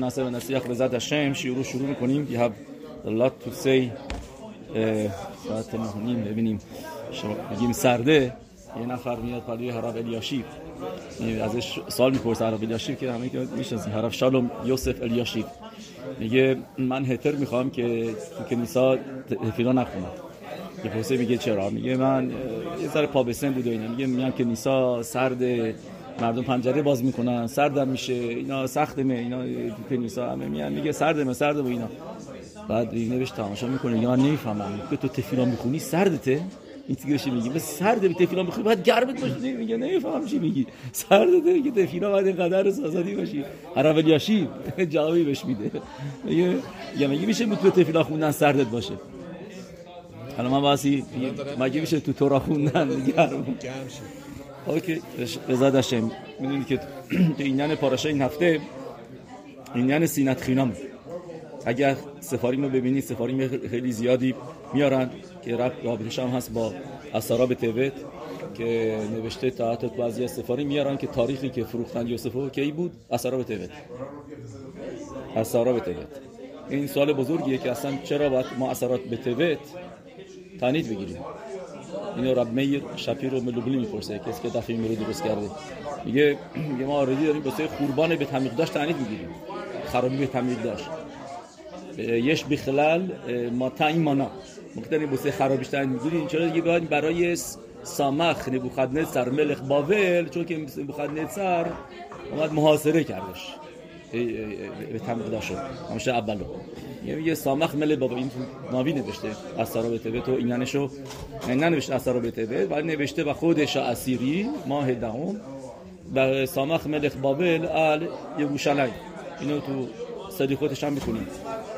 ناصر و نصیح بزرد هشم شیعه رو شروع می‌کنیم you have a lot to say ساعت نهونیم ببینیم بگیم سرده یه نفر میاد پلوی حرف الیاشیب ازش سال می‌پرسه حرف الیاشیب که همه که می‌شناسیم حرف شالوم یوسف الیاشیب میگه من هتر می‌خوام که تو کنیسا تفیلا نخونم یه پرسه میگه چرا میگه من یه ذره پا بسن بود و اینا میگه میگم کنیسا سرد مردم پنجره باز می‌کنن سردم میشه اینا سختمه اینا تو کنیسا همه میان میگه سردمه سرده و اینا. بعد نوشت تماشا می‌کنه یا نمی‌فهمم که تو تفیلا می‌خونی؟ سردته؟ این تیگرش میگه بس سرده به تفیلا می‌خونی باید گرمت باشه میگه نمیفهم چی میگی. سردته که تفیلا باید اینقدر سازادی باشی. حرف الیاشی جوابی بهش میده. میگه یا میگه میشه تو تفیلا خوندن سردت باشه. حالا من واسی مگه میشه تو تورا خوندن؟ گرم اوکی بزاد هشم می‌دونید که تو اینیان پاراشه این هفته اینیان سینت خینام اگر سفاریم رو ببینید سفاریم خیلی زیادی میارن که رب رابطش هم هست با اثارا به که نوشته تا حتی بعضی از سفاریم میارن که تاریخی که فروختن یوسفو کی بود؟ اثارا به به تیوت این سوال بزرگیه که اصلا چرا باید ما اثرات به تیوت تانید بگیریم؟ اینو رب میر شپیرو ملوبلی می‌پرسه کسی که دفعه رو درست کرده. میگه میگه ما آردی داریم واسه قربان به تمیق داشت تعنید می‌گیریم. خرابی به تمیق داشت. یش بخلال ما این مانا. مقداری واسه خرابیش تعنید می‌گیریم. چرا دیگه باید برای سامخ نبوخدنصر ملک باول چون که نبوخدنصر اومد محاصره کردش. به تمیق داشت همشه اولو یه سامخ مل بابا این ناوی نوشته اثر به تبه. تو اینانشو ننوشته اثر به ولی نوشته و خودش اسیری ماه دهم. و سامخ ملک بابل ال یروشلایم اینو تو صدیقاتش هم می‌کنیم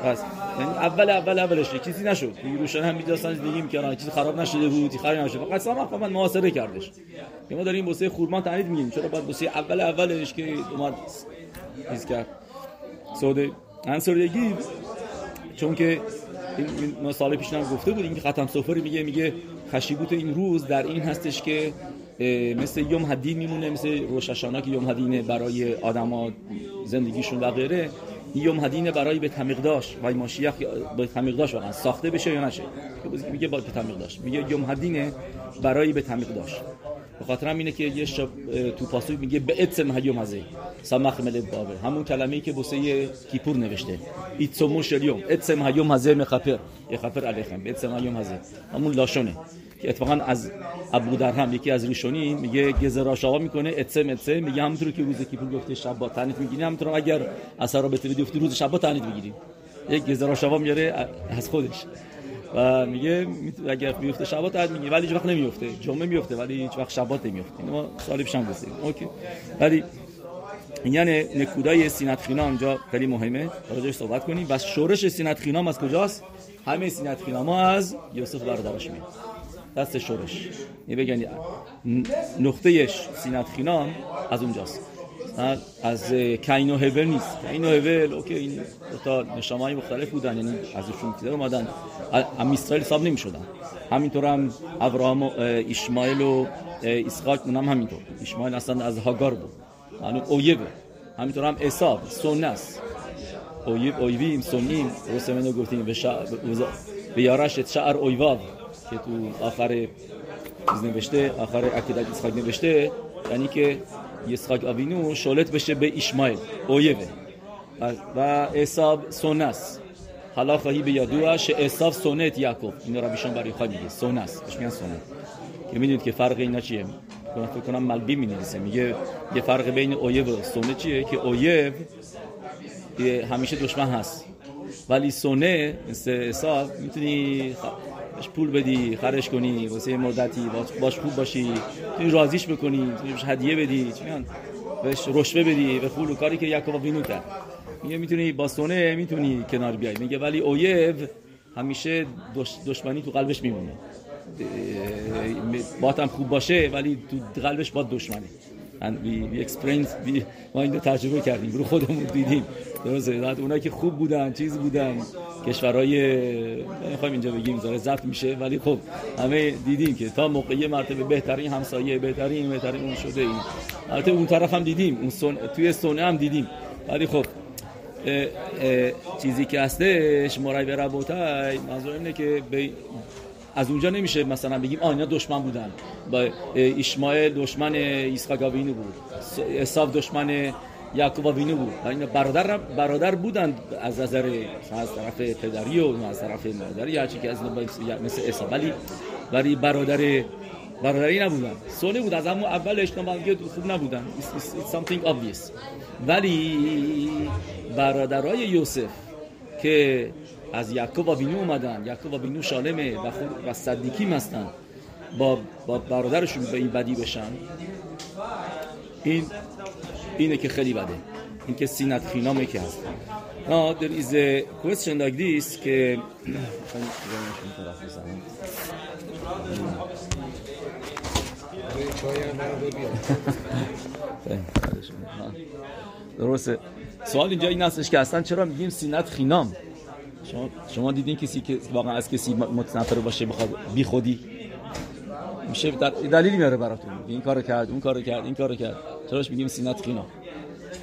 پس یعنی اول اول اولش چیزی نشد. یروشلایم هم میداستن دیگه که چیزی خراب نشده بود خراب نشده فقط سامخ فقط محاصره کردش. که ما داریم واسه خورمان تعریف میگیم چرا باید واسه اول اولش که اومد چیز کرد. سوده انصاریگی چون که ما سال پیش هم گفته بودیم که ختم سفری میگه میگه خشیبوت این روز در این هستش که مثل یوم حدین میمونه مثل روششانا که یوم حدینه برای آدما زندگیشون و غیره. یوم حدینه برای به تمیق داشت و ماشیخ به تمیق داشت واقعا ساخته بشه یا نشه. میگه با به تمیق داشت میگه یوم حدینه برای به تمیق داشت به خاطر هم اینه که یه شب تو پاسوی میگه به اتسم هیوم هزه. سمخ مل بابل. همون کلمه‌ای که بوسه کیپور نوشته. ایتسومو شلیوم اتسم هیوم هزه مخفر یخفر علیکم. اتسم هیوم هزه. همون لاشونه. که اتفاقا از ابو درهم یکی از ریشونی میگه گزراشاوا می‌کنه اتسم اتسم میگه همونطور که روز کیپور گفته شب تنیت می‌گیری همونطور اگر اثر رو بتونی گفتی روز شب تنیت می‌گیری یک גזרה שווה میاره از خودش. و میگه اگر بیفته שבת عد میگه. ولی هیچ وقت نمیفته. جمعه میفته ولی هیچ وقت שבת نمیفته. اینو ما سال پیشم گفتیم okay. ولی یعنی נקודה ی שנאת חינם اونجا خیلی مهمه. راجعش صحبت کنیم. و שורש שנאת חינם از کجاست؟ همه שנאת חינם از یوسف برادرش میاد. دست שורש. یعنی بگن نقطهش שנאת חינם از اونجاست. از کین و نیست. کین و اوکی این تا نشامای مختلف بودن یعنی ازشون چیزا اومدن. هم اسرائیل حساب نمی‌شدن. همینطور هم ابراهام و اسماعیل و اسحاق اونم همینطور. اسماعیل اصلا از هاگار بود. یعنی اویبه همینطور هم عیسی سنه است. اویب اویبیم سنیم رسمنو گفتیم به شعر به یارش شعر اویواو که تو آخر نوشته آخر عقیدت اسحاق نوشته. یعنی که یسحاق آوینو شولت بشه به اسماعیل اویبه و سنه است حالا خواهی به یادوه شه عیسی سنت یعقوب. اینو را بیشان برای خواهی میگه. است بهش میگن سنت. که می‌دونید که فرق اینا چیه؟ من فکر کنم ملبی می نویسه میگه یه فرق بین اویب و سنه چیه؟ که اویب همیشه دشمن هست. ولی سنه مثل عیسی می‌تونی باش پول بدی خرج کنی واسه مدتی باش خوب باشی. توی رازیش بکنی توی هدیه بدی چیان بهش رشوه بدی به پول و کاری که وینو کرد میگه می‌تونی با سونه می‌تونی کنار بیای. میگه ولی اویو همیشه دش دشمنی تو قلبش میمونه. باتم خوب باشه ولی تو قلبش با دشمنه. And we, we ما اینو تجربه کردیم رو خودمون دیدیم. درسته اونایی که خوب بودن چیز بودن کشورهای نمی‌خوایم اینجا بگیم زاره ضبط میشه ولی خب همه دیدیم که تا موقعی مرتبه بهترین همسایه بهترین بهترین اون شده این البته اون طرف هم دیدیم اون سن... توی سونه هم دیدیم. ولی خب اه، اه، چیزی که هستش مرای به ربوتای منظور اینه که به از اونجا نمیشه مثلا بگیم آ اینا دشمن بودن. با اه، ایشمائیل دشمن ایسحاق وینو بود. اساو دشمن یعقوب وینو بود. و اینا برادر برادر بودن از نظر از طرف پدری و از طرف مادری هرچی که از مثل اسا ولی ولی برادر برادری نبودن. سونه بود. از همون اولش نمازگی خوب نبودن. It's, it's something obvious. ولی برادرای یوسف که از یعقوب و بینو اومدن. یعقوب و بینو شالمه و خود و صدیکیم هستن. با, با برادرشون به این بدی بشن. این اینه که خیلی بده. این که שנאת חינם ه که هست. Now there is a question like this که درسته. سوال اینجا این هستش که اصلا چرا میگیم שנאת חינם؟ شما, دیدین کسی که واقعا از کسی متنفر باشه بخواد بی خودی میشه در دلیلی میاره براتون. این کارو کرد اون کارو کرد این کارو کرد. چراش میگیم سینت خینام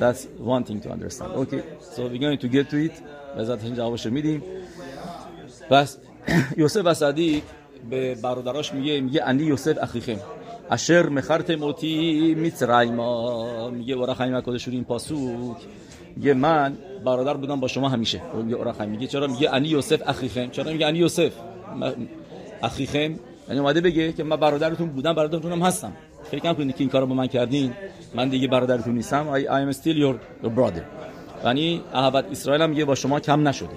That's one thing to understand. Okay, so we're going to get to it. بذات جوابشو میدیم. بس یوسف اسدی به برادراش میگه میگه انی یوسف اخیخم اشر مخرت موتی میترایما. میگه اورخیم کدشون این پاسوک. میگه من برادر بودم با شما همیشه. میگه اورخیم میگه چرا میگه انی یوسف اخیخم چرا میگه انی یوسف؟ اخیخم یعنی اومده بگه که من برادرتون بودم برادرتونم هستم. فکر نکنید که این کارو با من کردین. من دیگه برادرتون نیستم. I, I am still your, your brother. یعنی احبت اسرائیل هم میگه با شما کم نشده.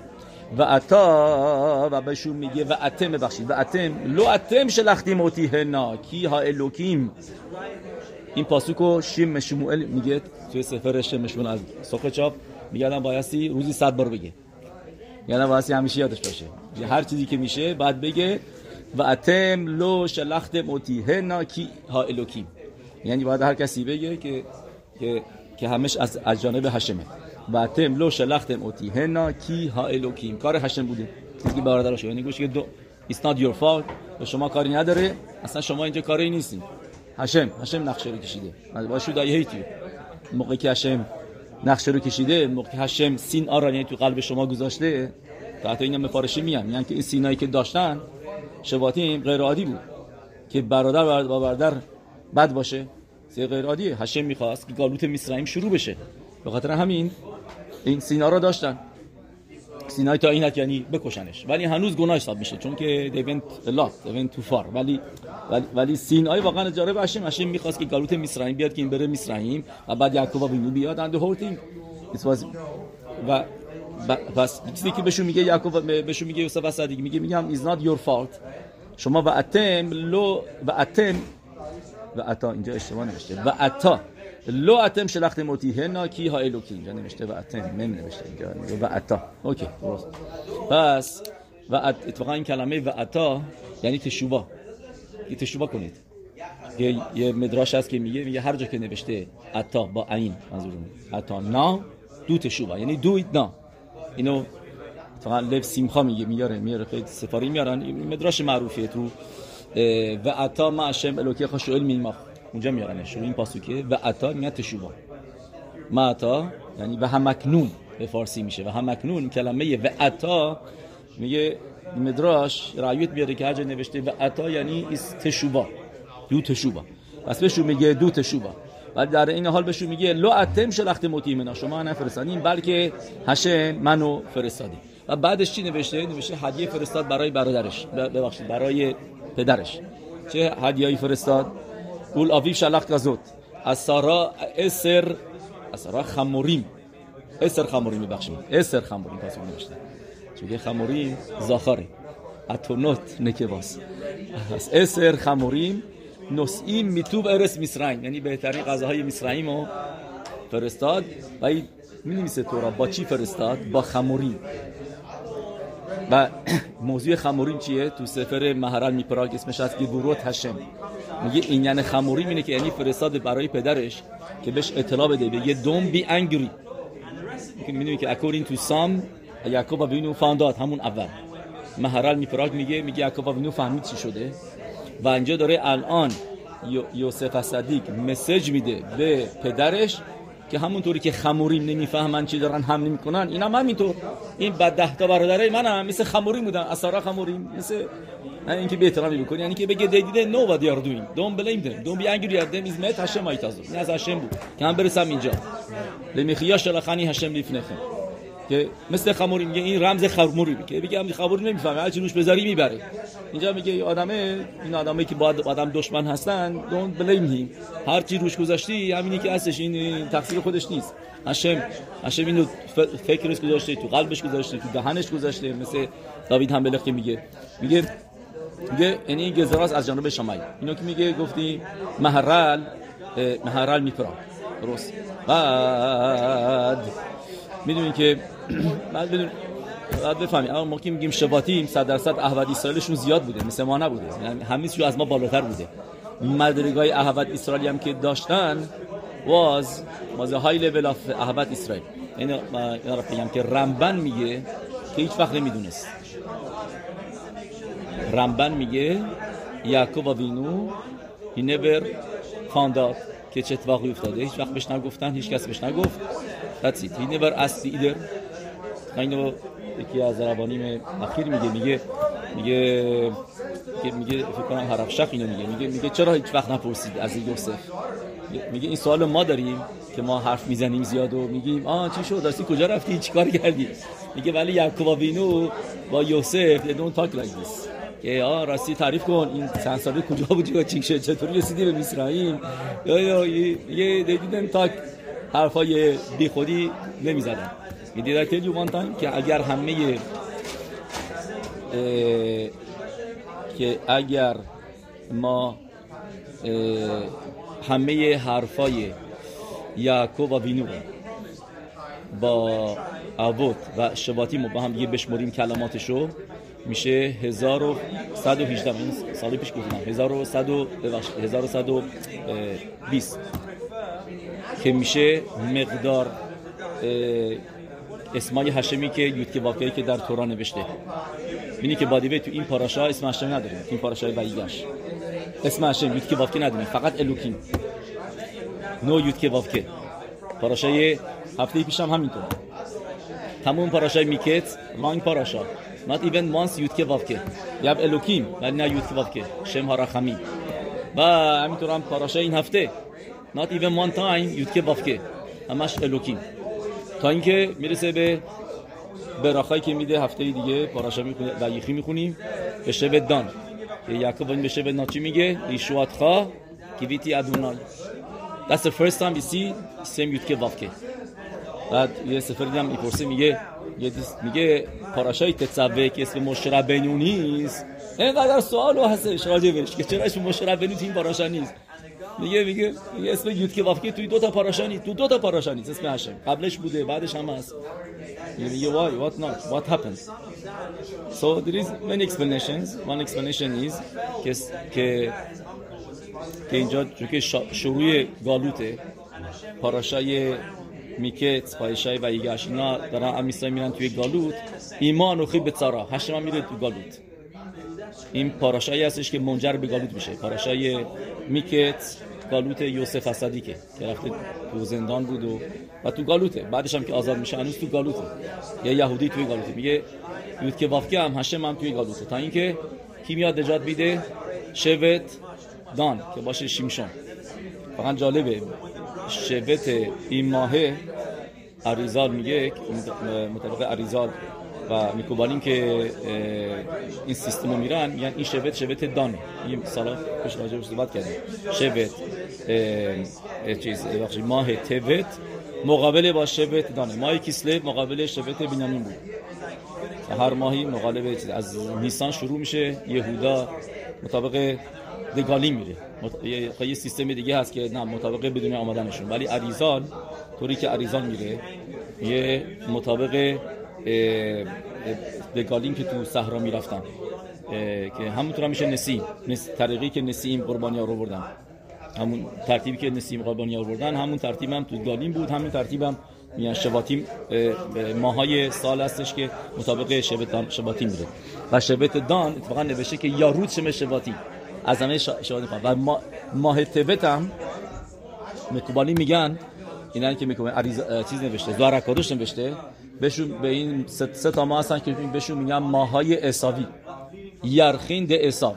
و اتا و بهشون میگه و اتم ببخشید. و اتم لو اتم شلختی موتی هنا کی ها الوکیم این پاسوکو شیم شموئل میگه توی سفر شیم از سفر چاپ. میگه آدم بایستی روزی صد بار بگه. یعنی واسه همیشه یادش باشه. هر چیزی که میشه بعد بگه و اتم لو شلخت هنا کی ها الوکیم یعنی باید هر کسی بگه که که که همش از از جانب هشمه. و اتم لو شلخت هنا کی ها الوکیم کار هشم بوده. چیزی برادرش یعنی گوش که دو it's not your fault. شما کاری نداره. اصلا شما اینجا کاری نیستین. هشم هشم نقشه رو کشیده با شو دای هیتی موقعی که هشم نقشه رو کشیده موقع که هشم سین آرا یعنی تو قلب شما گذاشته تا حتی اینا مفارشی میان یعنی که این سینایی که داشتن شباتیم غیر عادی بود که برادر با برادر بد باشه سه غیر عادیه هشم می‌خواست که گالوت میسرائیم شروع بشه به خاطر همین این سینا رو داشتن سینای تا این حد یعنی بکشنش. ولی هنوز گناه حساب میشه چون که lot they went too far. ولی ولی, ولی سینای واقعا اجاره به هشم هشم می‌خواست که گالوت میسرائیم بیاد که این بره میسرائیم و بعد یعقوب بینو بیاد it was و ب- پس چیزی که بهشون میگه یعقوب بهشون میگه یوسف اسدی میگه میگم is not your fault. شما و اتم لو و اتم و اتا اینجا اشتباه نوشته. و اتا لو اتم شلخت موتی هنا کی ها الوکی اینجا و اتم مم نوشته اینجا. و اتا. اوکی درست. پس و ات... اتفاقا این کلمه و اتا یعنی تشوبا. یه تشوبا کنید. یه, یه مدراش هست که میگه میگه هر جا که نوشته اتا با عین منظورم اتا نا دو تشوبا. یعنی دو ایت نا. اینو اتفاقا لب سیمخا میگه میاره میاره. خیلی سفاری میارن. مدراش معروفیه تو. و اتا ما اشم الوکی خشوئل میماخ اونجا میارنش این پاسوکه و اتا میاد تشوبا ועתה یعنی و همکنون به فارسی میشه. و همکنون کلمه ועתה میگه מדרש ראיה میاره که هر جا نوشته ועתה یعنی it's תשובה do תשובה پس بهشون میگه do תשובה و در این حال بهشون میگه לא אתם שלחתם אותי הנה. شما نفرستادین بلکه השם منو فرستادی و بعدش چی نوشته؟ نوشته هدیه فرستاد برای برادرش. ببخشید برای پدرش. چه هدیه‌ای فرستاد؟ شلخت گازوت از سارا اسر از سارا خموریم اسر خموریم ببخشید اسر خموریم پس اون نوشته چون خموریم زاخاره اتونوت نکباس پس اسر خموریم نسیم میتوب ارس میسرائیم یعنی بهترین غذاهای میسرائیم رو فرستاد و این می نویسه تورا با چی فرستاد با خموریم و موضوع خموریم چیه تو سفر مهرل میپراگ اسمش از گبوروت هشم میگه این یعنی خموریم اینه که یعنی فرستاد برای پدرش که بهش اطلاع بده. بگه be angry. که می‌دونی که according to some یعقوب بینو فانداد همون اول. مهرل میپراگ میگه میگه یعقوب بینو فهمید چی شده. و اینجا داره الان یو- یوسف صدیق مسج میده به پدرش که همونطوری که خموریم نمی‌فهمن چی دارن حمل می‌کنن اینا هم همینطور. این بعد ده تا برادرای منم مثل خموریم بودن اسارا خموریم مثل نه اینکه به احترامی بکنی یعنی که بگه دیدیده نو و دیار دوین دون بلیم دم دون بی انگری از مت هشم ایتازو این از هشم بود. که هم برسم اینجا. لمیخیا شلخانی هشم لیفنخم که مثل خموری میگه این رمز خموری که بگه هم خموری نمی‌فهمه هر چی روش بذاری می‌بره. اینجا میگه آدمه این آدمایی که باید آدم دشمن هستن دون بلیم هیم هر چی روش گذاشتی همینی که هستش این تقصیر خودش نیست. هشم هشم اینو فکرش گذاشته تو قلبش گذاشته تو دهنش گذاشته مثل داوید هم بلخ میگه. میگه میگه یعنی گزراس از جانب شمایی. اینو که میگه گفتی محرل محرل میپرا. درست. بعد می‌دونین که بعد بدون بعد بفهمید اما ما که میگیم شباتیم 100 درصد احمد اسرائیلشون زیاد بوده مثل ما نبوده. یعنی همه از ما بالاتر بوده. مدرگای احمد اسرائیلی هم که داشتن واز واز های لول اف احمد اسرائیل. یعنی اینا رو بگم که رمبن میگه که هیچ وقت نمی‌دونست. رمبن میگه یعقوب وینو never found out که چه اتفاقی افتاده. هیچ وقت بهش نگفتن هیچ کس بهش نگفت. That's it. he never asked either اینو یکی از روانیم اخیر میگه میگه میگه میگه فکر کنم حرف شخ اینو میگه میگه میگه چرا هیچ وقت نپرسید از یوسف؟ میگه این سوال ما داریم که ما حرف می‌زنیم زیاد و میگیم آه چی شد؟ راستی کجا رفتی؟ چیکار کردی؟ میگه ولی یعقوب و وینو با یوسف talk like this که آ راستی تعریف کن این چند ساله کجا بودی و چی شد؟ چطوری رسیدی به מצרים یا they didn't talk حرفای بی خودی نمی‌زدن didn't tell you time که اگر همه که اگر ما همه حرفای یعقوب و وینو با عبود و شباتیم با هم دیگه بشمریم کلماتشو میشه 1118 این سال پیش گفتم 1100 1120 که میشه مقدار اسمای هشمی که یوتک واقعی که در توران نوشته. بینی که بادیوه تو این پاراشا اسم هشمی نداریم. این پاراشای ویگش اسم هشم یوتک واقعی نداریم. فقط الوکیم. نو یوتک واقعی. پاراشای هفته پیشم همینطور. تمام پاراشای میکت لانگ پاراشا. Not even once یوتکه وافکه یاب الوکیم ولی نه یوتکه وافکه شم هارخمی و همینطور هم پاراشا این هفته. Not even one time یوتکه وافکه همش الوکیم. تا اینکه می‌رسه به براخایی که میده هفته دیگه پاراشا می‌خونه و یخی می‌خونیم. به شب دان. یعقوب به شب ناچی میگه؟ ایشوات خا کیویتی ادونای. That's the first time we see same یوتکه وافکه بعد یه سفر دیدم می‌پرسه میگه میگه پاراشای تتصوه که اسم مشربنو نیست. اینقدر سوال هستش. راجبش که چرا اسم مشربنو تو این پاراشا نیست؟ میگه میگه میگه اسم یوت که وافکی توی دو تا پاراشا نیست تو دو تا پاراشا نیست اسم هشم. قبلش بوده بعدش هم هست. میگه why what not what happened. So there is many explanations. One explanation is که که که اینجا چون که شروع گالوته پاراشای میکت پایشای و ایگاش اینا دارن امیسای میرن توی گالوت. ایمان و خیب بتسارا هشما میره تو گالوت. این پاراشایی هستش که منجر به گالوت میشه. پاراشای میکت گالوت یوسف اسدیکه که رفته تو زندان بود و و تو گالوته. بعدش هم که آزاد میشه هنوز تو گالوته. یه یهودی توی گالوته. میگه یود که وافکه هم هشم هم توی گالوته. تا اینکه کی میاد بیده شوت دان که باشه شیمشون. فقط جالبه شبت این ماهه عریزال میگه مطابق عریزال و میکوبالیم که این سیستم رو میرن. یعنی این شبت شبت دانه. این سالا پیش راجع به صحبت کردیم. شبت چیز ماه توت مقابل با شبت دانه. ماه کیسله مقابل شبت بینامین بود. هر ماهی مقابل از نیسان شروع میشه. یهودا مطابق دگالی میره. یه سیستم دیگه هست که نه مطابق بدون آمدنشون ولی عریزان طوری که عریزان میره یه مطابق دگالین که تو صحرا می‌رفتن. که همونطور هم میشه نسیم. نس... طریقی که نسیم قربانی ها رو بردن همون ترتیبی که نسیم قربانی بردن همون ترتیب هم تو گالین بود همون ترتیب هم میان شباتیم ماهای سال هستش که مطابق شبت شباتیم بوده. و شبت دان اتفاقا نوشته که یارود شمه شباتی از همه شاهد و ما ماه تبت هم مکوبالی میگن اینا که می‌کنه چیز نوشته زارکادوش نوشته. بهشون به این سه, تا ماه هستن که بهشون میگن ماهای اساوی یرخین ده اساو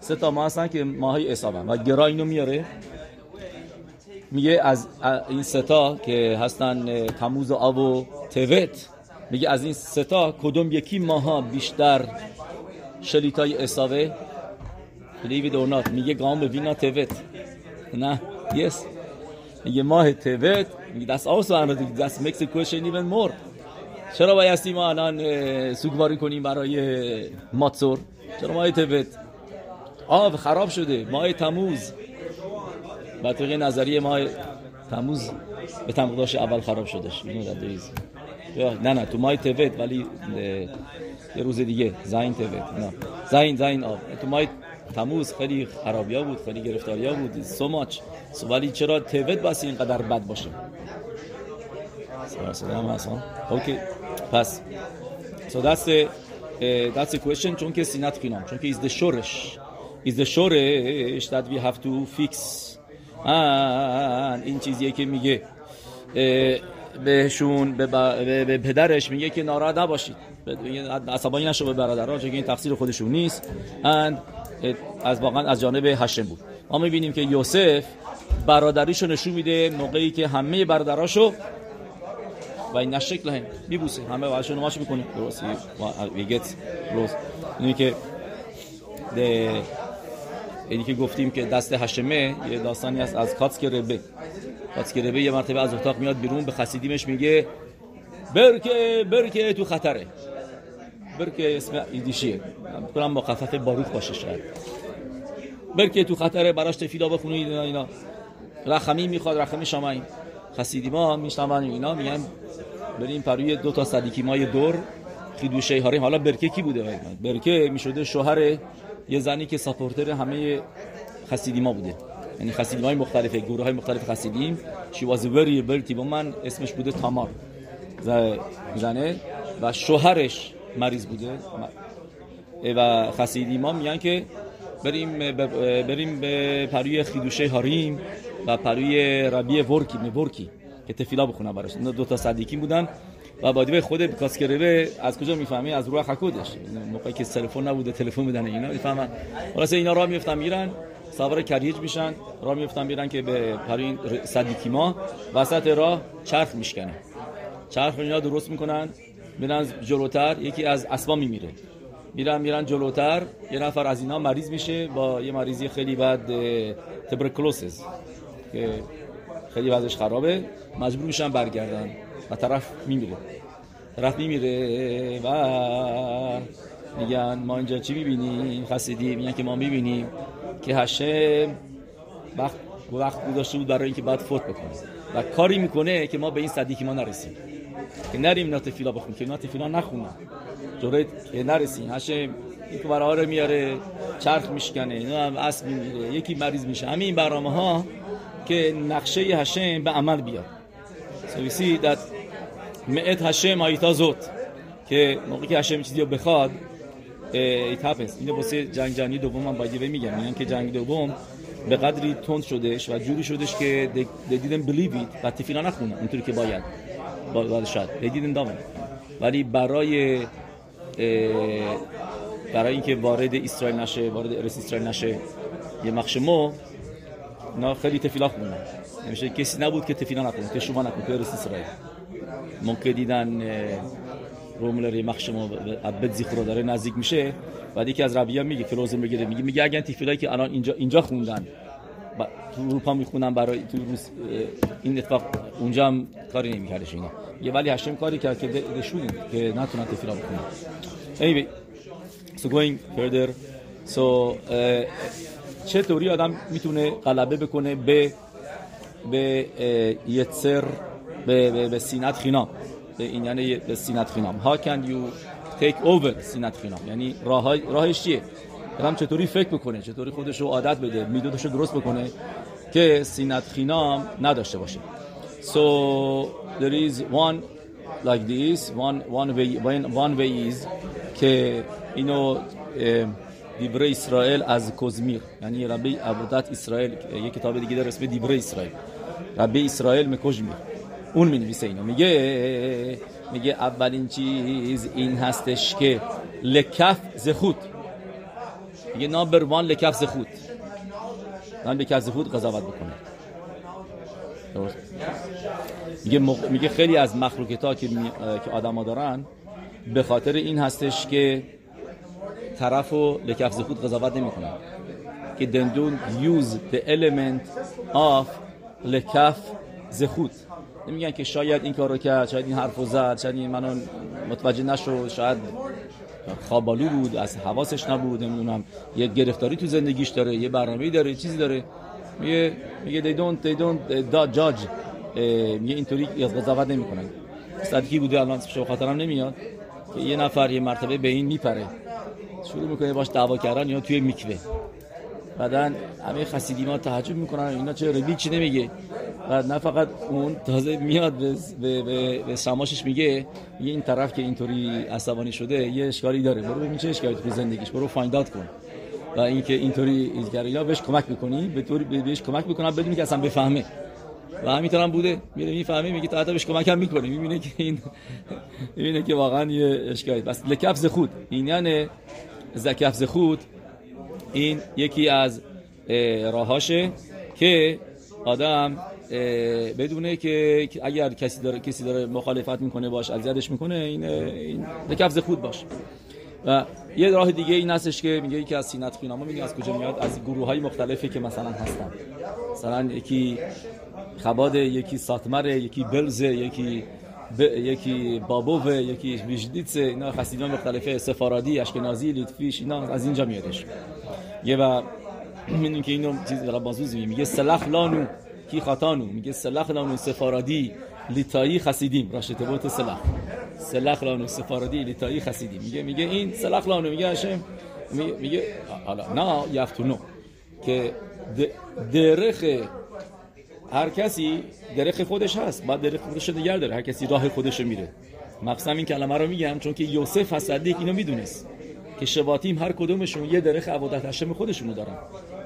سه تا ماه هستن که ماهای اساون و گرا اینو میاره. میگه از این ستا که هستن تموز و آب و توت میگه از این ستا کدوم یکی ماها بیشتر شلیتای اساوه لیوی دورنات میگه گام وینا توت نه؟ یس میگه ماه توت میگه دست آسو دست مکس کوشن ایون مور چرا بایستی ما الان سوگواری کنیم برای ماتسور. چرا ماه توت آب خراب شده. ماه تموز. با طبق نظریه ماه تموز. به تمقداش اول خراب شدش نه نه تو ماه توت ولی یه روز دیگه. זין טבת نه. זין זין אב تو ماه תמוז خیلی خرابیا بود خیلی گرفتاریا بود. so much ولی چرا توت باسی اینقدر بد باشه؟ اوکی. پس so that's the uh, that's the question. چون که שנאת חינם چون که is the שורש is the שורש that we have to fix. این چیزیه که میگه بهشون به, به پدرش میگه که ناراحت نباشید. عصبانی نشو به برادرها چون این تقصیر خودشون نیست. And از واقعا از جانب هشم بود. ما می‌بینیم که یوسف برادریشو نشون میده موقعی که همه برادراشو و این نشکل هم میبوسه. همه واسه نماش می‌کنه. درست ویگت روز اینی که اینی که گفتیم که دست هشمه یه داستانی است از کاتسک ربه کاتسک ربه یه مرتبه از اتاق میاد بیرون به خسیدیمش میگه برکه برکه تو خطره. برکه اسم ایدیشیه. کنم با خفف باروخ باشه شاید. برکه تو خطره براش تفیلا بخونید اینا رخمی می‌خواد رخمی شمایی خسیدی ما میشنون اینا میگن بریم پروی دو تا صدیکی مای دور خیدوشه هاریم حالا برکه کی بوده برکه می‌شده شوهر یه زنی که ساپورتر همه خسیدی ما بوده. یعنی خسیدی های مختلف گروه های مختلف خسیدیم. واز وری برتی با من اسمش بوده تامار. زنه و شوهرش مریض بوده. و خسیدی ما میگن که بریم بریم به پروی خیدوشه هاریم و پروی ربی ورکی ورکی که تفیلا بخونن براش. اینا دو تا صدیکی بودن و بادی خود کاسکربه از کجا می‌فهمی؟ از روح خکودش موقعی که تلفن نبوده تلفن میدن اینا می‌فهمن. خلاص اینا راه میفتن میرن سوار کریج میشن راه میفتن میرن که به پرین صدیکی ما وسط راه چرخ میشکنه. چرخ اینا درست می‌کنن میرن جلوتر یکی از اسبا میمیره. میرن میرن جلوتر یه نفر از اینا مریض میشه با یه مریضی خیلی بد تبرکلوسز که خیلی وضعش خرابه مجبور میشن برگردن و طرف میمیره. طرف میمیره و میگن ما اینجا چی می‌بینیم؟ خسیدی میگن که ما می‌بینیم که هشم وقت وقت گذاشته بود برای اینکه بعد فوت بکنه. و کاری می‌کنه که ما به این صدیقی ما نرسیم. که نریم ناتفیلا بخونیم. که ناتفیلا نخونم جوره که نرسیم. هشم یک برای رو میاره چرخ میشکنه اینا هم اسب یکی مریض میشه. همین برنامه ها که نقشه هشم به عمل بیاد. So we see that معت هشم آیتا زوت که موقعی که هشم چیزی رو بخواد it happens. اینه واسه جنگ جهانی دوم من باید میگم. میگن که جنگ دوم به قدری تند شدش و جوری شدش که they didn't believe it. و تفیلا نخونن اونطوری که باید. باید شد they didn't do ولی برای برای اینکه وارد اسرائیل نشه وارد ارس اسرائیل نشه یه مخشمو نه خیلی تفیلا خوندن نمیشه کسی نبود که تفیلا نکنه که شما نکنه که اسرائیل ممکن دیدن روملر یه مخشمو عبد زیخرو داره نزدیک میشه بعد یکی از ربیان میگه که روزم بگیره میگه میگه اگه تفیلایی که الان اینجا اینجا خوندن تو اروپا می‌خونن برای تو روز این اتفاق اونجا هم کاری نمیکردش اینا یه ولی هشم کاری کرد که دشونیم که نتونن تفیلا بکنن anyway so going further so چه طوری آدم می‌تونه غلبه بکنه به به יצר به به, به שנאת חינם. به این یعنی به שנאת חינם. How can you take over שנאת חינם؟ یعنی راه راهش چیه؟ آدم چطوری فکر بکنه؟ چطوری خودش رو عادت بده؟ מידות ش رو درست بکنه که שנאת חינם نداشته باشه. So there is one like this one one way one, one way is که اینو دیبره اسرائیل از کوزمیر یعنی ربی عبودت اسرائیل. یک کتاب دیگه در اسم دیبره اسرائیل. ربی اسرائیل مکوزمیر اون می نویسه اینو. میگه میگه اولین چیز این هستش که لکف زخود. میگه نامبر وان لکف زخود. نام لکف زخود قضاوت بکنه میگه, میگه خیلی از مخلوقات که, می... که آدم ها دارن به خاطر این هستش که طرف و لکف زخود قضاوت نمی کنن که دندون use the element of لکف زخود نمیگن که شاید این کار رو کرد شاید این حرف رو زد شاید این منو متوجه نشد شاید خوابالو بود از حواسش نبود نمی‌دونم. یه گرفتاری تو زندگیش داره یه برنامه‌ای داره چیزی داره. میگه میگه they don't they don't uh, judge. میگه اینطوری قضاوت نمی‌کنن. صدقی بوده الان شو خاطرم نمیاد. که یه نفر یه مرتبه به این میپره. شروع می‌کنه باش دعوا کردن یا توی میکوه. بعدا همه خسیدی ما تعجب می‌کنن. اینا چه ربی چی نمیگه؟ و نه فقط اون تازه میاد به, به, به, به سماشش میگه. یه این طرف که اینطوری عصبانی شده یه اشکالی داره. برو ببین چه اشکالی تو زندگیش. برو فایندات کن. و اینکه اینطوری اینا بهش کمک می‌کنی به طور بهش کمک می‌کنن بدون که اصلا بفهمه. و همینطور هم بوده. میره می‌فهمه میگه تا بهش کمک هم می‌کنه می‌بینه که این می‌بینه که واقعا یه اشکالی. بس لکفز خود. این زکفز خود این یکی از راهاشه که آدم بدونه که اگر کسی داره کسی داره مخالفت می‌کنه باش اذیتش می‌کنه این این لکفز خود باش. و یه راه دیگه این هستش که میگه یکی از שנאת חינם ا میگه از کجا میاد؟ از گروه های مختلفی که مثلا هستن. مثلا یکی خباد یکی ساتمر یکی بلز یکی ب... یکی بابوه یکی ویژدیتس اینا חסידים مختلفه سفارادی اشکنازی لیتفیش اینا از اینجا میادش. یه و می‌دونیم که اینو چیز را بازوزی میگه סלח לנו כי חטאנו؟ میگه סלח לנו سفارادی ליטאי חסידים. ראשי תיבות סלח سلخ لانو سفارادی لیتایی خسیدیم. میگه میگه این سلخ لانو میگه هشم میگه حالا نه یفتونو که درخ هر کسی درخ خودش هست بعد درخ خودش دیگر داره هر کسی راه خودش میره. مقصم این کلمه رو میگم چون که یوسف حسدیک اینو می‌دونست که شواتیم هر کدومشون یه درخ عبادت هشم خودشونو دارن.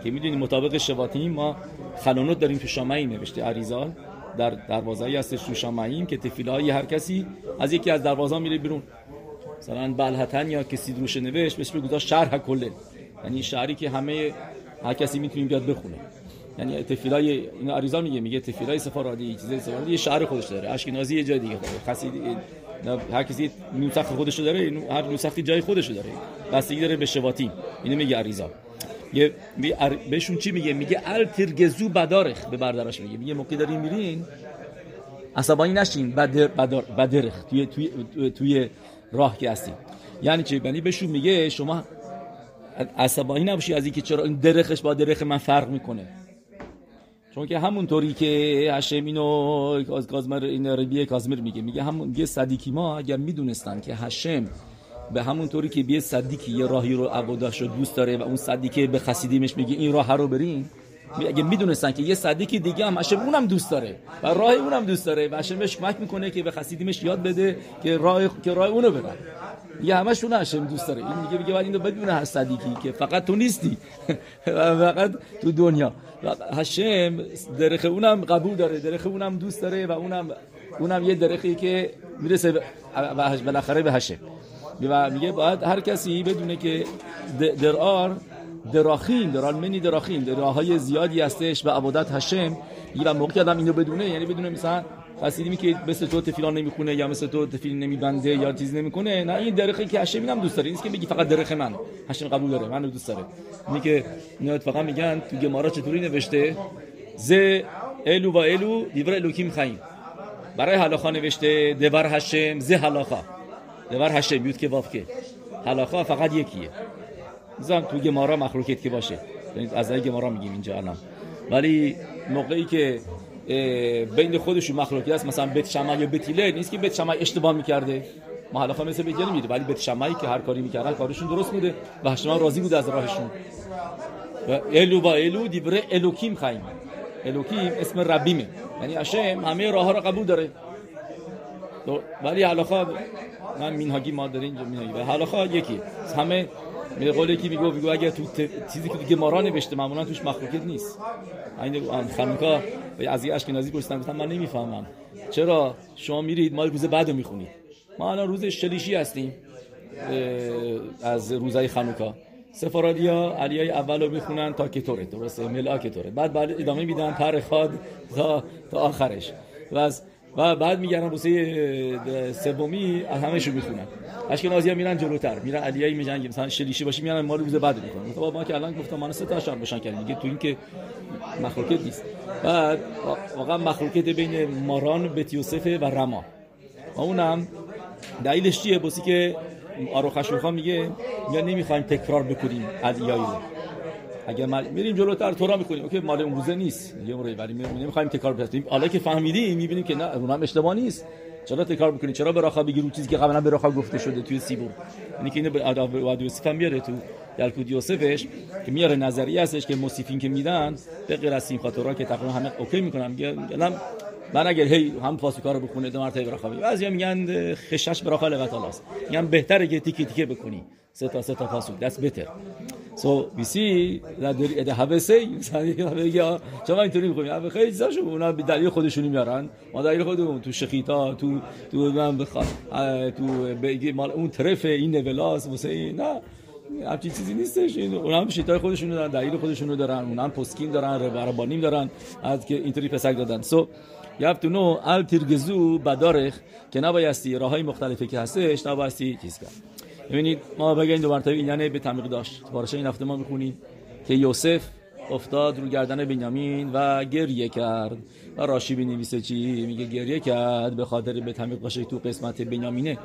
که می‌دونیم مطابق شواتیم ما خلانوت داریم تو شامعی نوشته عریزال در دروازه‌ای هستش تو شامعیم که تفیلای هر کسی از یکی از دروازه میره بیرون. مثلا بلحتن یا کسی دروش نوشت بهش بگو شرح کله. یعنی شعری که همه هر کسی می‌تونیم بیاد بخونه. یعنی تفیلای این عریضا میگه میگه تفیلای سفارادی چیزای سفارادی یه شعر خودش داره اشکنازی یه جای دیگه داره خاصی هر کسی نوسخ خودش داره هر نوسخی جای خودش داره بستگی داره به شواتی اینو میگه عریضا. یه بهشون چی میگه؟ میگه الترگزو بدارخ به بردارش میگه. میگه موقع دارین میرین عصبانی نشین بدر بدر بدرخ توی توی توی راه که هستین. یعنی چی؟ یعنی بهشون میگه شما عصبانی نباشی از اینکه چرا این درخش با درخ من فرق می‌کنه. چون که همونطوری که هشم اینو از کازمر این ربیه کازمر میگه. میگه همون یه صدیکی ما اگر می‌دونستن که هشم به همون طوری که بیه صدیکی یه راهی رو عبادش رو دوست داره و اون صدیکی به خسیدیمش میگه این راه رو برین. اگه می‌دونستن که یه صدیکی دیگه هم هشم اونم دوست داره و راه اونم دوست داره و هشم بهش کمک می‌کنه که به خسیدیمش یاد بده که راه که راه اونو برن یه همشون هشم دوست داره. این میگه میگه اینو بدونه هر صدیکی که فقط تو نیستی. فقط تو دنیا. هشم درخ اونم قبول داره درخ اونم دوست داره و اونم اونم یه درخی که می‌رسه بالاخره به هشم و میگه باید هر کسی بدونه که درار دراخیم درال منی دراخیم دراهای زیادی هستش و عبادت هشم و موقع آدم اینو بدونه یعنی بدونه مثلا خاصیدی که مثل تو تفیلان نمی‌خونه یا مثل تو تفیل نمیبنده یا چیز نمی‌کنه نه این درخی که هشم اینم دوست داره. نیست که بگی فقط درخ من. هشم قبول داره منو دوست داره. اینی که اینا اتفاقا میگن تو گمارا چطوری نوشته؟ ز الو و الو دیور الوکیم خایم برای حلاخا نوشته دور هشم ز حلاخا. دور هشم بیوت که واف که. حلاخا فقط یکیه. مثلا تو گمارا مخلوقیت که باشه. از این گمارا میگیم اینجا الان. ولی موقعی که بین خودشون مخلوقی هست مثلا بیت شمع یا بیت نیست که بیت شمع اشتباه می‌کرده. ما حالا مثل بیت میره ولی بیت شمعی که هر کاری می‌کردن کارشون درست بوده و هشتما راضی بوده از راهشون. و الو با الو دیبره الوکیم خواهیم. الوکیم اسم ربیمه. یعنی هشم همه راه ها را قبول داره. ولی حلاخا من مینهاگی ما داره اینجا مینهاگی حلاخا یکی. همه به قول یکی میگو میگو اگه تو چیزی که دیگه مارا نوشته معمولا توش مخلوقیت نیست. این خانوکا از یه اشکنازی پرسیدم گفتم من نمی‌فهمم. چرا؟ شما میرید ما روز بعد می‌خونید ما الان روز شلیشی هستیم از روزای خانوکا سفارادیا علیای اول رو می‌خونن تا کتوره درسته؟ ملا کتوره بعد بعد ادامه میدن پر خاد تا, تا آخرش. و از و بعد میگردن بوسه سومی همه رو می‌خونن اشکنازی ها میرن جلوتر. میرن علیایی میگن مثلا شلیشی باشی میرن ما روز بعد می‌کنن. خب ما که الان گفتم من سه تا شام بشن کردیم. دیگه تو این که مخلوقات نیست. بعد واقعا مخلوقات بین ماران بیت یوسف و رما. و اونم دلیلش چیه؟ بوسی که آرو خشوخا میگه میگه نمی‌خوایم تکرار بکنیم علیایی رو اگر ما میریم جلوتر تورا می‌کنیم اوکی مال اون روزه نیست. یه موری ولی نمی‌خوایم تکرار بکنیم حالا که فهمیدیم می‌بینیم که نه اونم اشتباه نیست. چرا تکرار می‌کنی؟ چرا براخا بگی رو چیزی که قبلا براخا گفته شده توی سیبور یعنی که اینو به واد یوسف هم میاره تو یلکود یوسفش که میاره نظریه هستش که موسیفین که میدن به غیر از سیمخاتورا که تقریبا همه اوکی می‌کنن. میگه من اگر هی هم فاسوکا رو بخونه دو مرتبه براخا بعضیا میگن خشش براخا لغت است میگن بهتره که تیکه تیکه بکنی سه تا سه تا پاسوک that's better. So we see that the have a say شما اینطوری می‌خونید خیلی زاشو اونا به دلیل خودشونی میارن. ما دلیل خودمون تو شخیتا تو تو من بخوام تو بگی مال اون طرف این نولاس واسه نه. همچین چیزی نیستش. اونا هم شیطای خودشون دارن دلیل خودشون دارن اونا هم پسکین دارن ربانیم دارن از که اینطوری پسک دادن. سو you have to know تیرگزو بدارخ که نبایستی راه های مختلفی که هستش نبایستی چیز کرد. ببینید ما بگیم دو مرتبه یعنی به تمیق داشت. پارچه این هفته ما می‌خونیم که یوسف افتاد رو گردن بنیامین و گریه کرد. و راشی بنویسه چی؟ میگه گریه کرد به خاطر به تمیق باشه تو قسمت بنیامینه.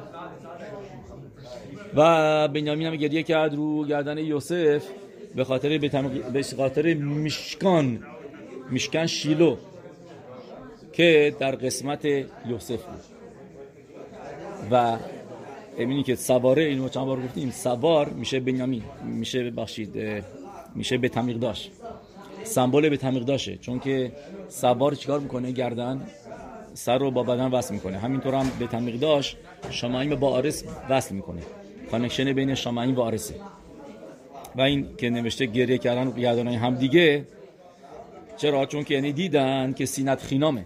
و بنیامین هم گریه کرد رو گردن یوسف به خاطر به خاطر میشکان میشکن شیلو که در قسمت یوسف بود. و امینی که سواره اینو چند بار گفتیم سوار میشه بنیامین میشه بخشید میشه به تمیق داشت سمبل به تمیق داشه چون که سوار چیکار می‌کنه؟ گردن سر رو با بدن وصل می‌کنه. همینطور هم به تمیق داشت شماعیم با آرس وصل می‌کنه. کانکشن بین شماعیم و آرسه. و این که نوشته گریه کردن گردن هم دیگه. چرا؟ چون که یعنی دیدن که سینت خینامه.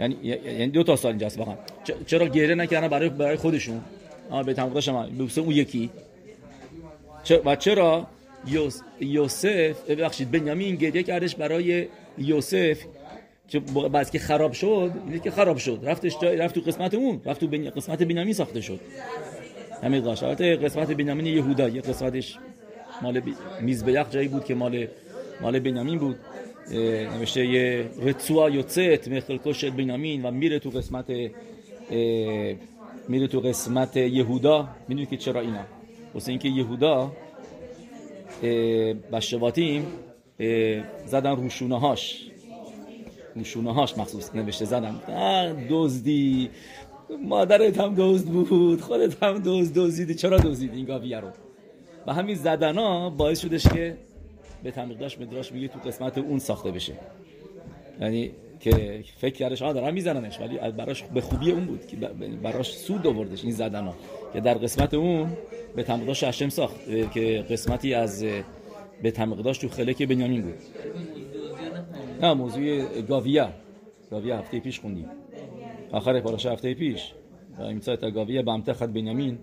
یعنی یعنی دو تا سال اینجاست واقعا. چرا گریه نکردن برای برای خودشون؟ آ به تمام شما. به اون یکی. و چرا یوسف ببخشید بنیامین گریه کردش برای یوسف. که بعد که خراب شد اینه که خراب شد. رفتش رفت تو قسمت اون. رفت تو قسمت بنیامین ساخته شد. همین قاش. قسمت بنیامین یهودا یه قسمتش مال بی... میزبیخ جایی بود که مال مال بنیامین بود. نوشته یه رتسوا یوتست مخلکو شد بنیامین و میره تو قسمت میره تو قسمت یهودا. می‌دونی که چرا اینا؟ واسه اینکه یهودا بشواتیم زدن روشونه هاش روشونه هاش مخصوص نوشته زدن. دزدی. مادرت هم دزد بود خودت هم دزد دزدیدی. چرا دزدیدی این گاویه رو؟ و همین زدن ها باعث شدش که به تمیق داشت مدراش میگه تو قسمت اون ساخته بشه. یعنی که فکر کردش آ دارن میزننش ولی براش به خوبی اون بود که براش سود آوردش این زدن ها که در قسمت اون به تمقداش هشم ساخت که قسمتی از به تمقداش تو خلک بنیامین بود. نه موضوع گاویا. گاویا هفته پیش خوندیم. آخر پاراشه هفته پیش. و این سایت گاویا به امته خد بنیامین.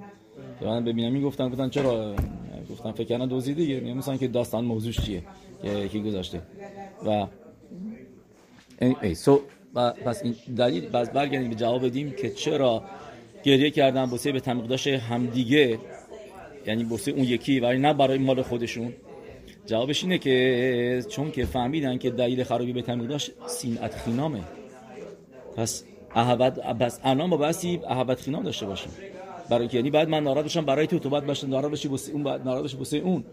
که من به بنیامین گفتن گفتن چرا؟ گفتن فکر کردن دوزی دیگه. مثلا که داستان موضوعش چیه؟ که گذاشته؟ و ای سو پس این دلیل باز برگردیم به جواب بدیم که چرا گریه کردن بوسه به تمیق همدیگه یعنی بوسه اون یکی ولی نه برای مال خودشون. جوابش اینه که چون که فهمیدن که دلیل خرابی به تمیق داشت سینعت خینامه. پس احبت بس الان با بسی احبت خینام داشته باشیم. برای یعنی بعد من ناراحت بشم برای تو تو بعد باشه ناراحت بشی بوسه اون بعد ناراحت بشی بوسه اون.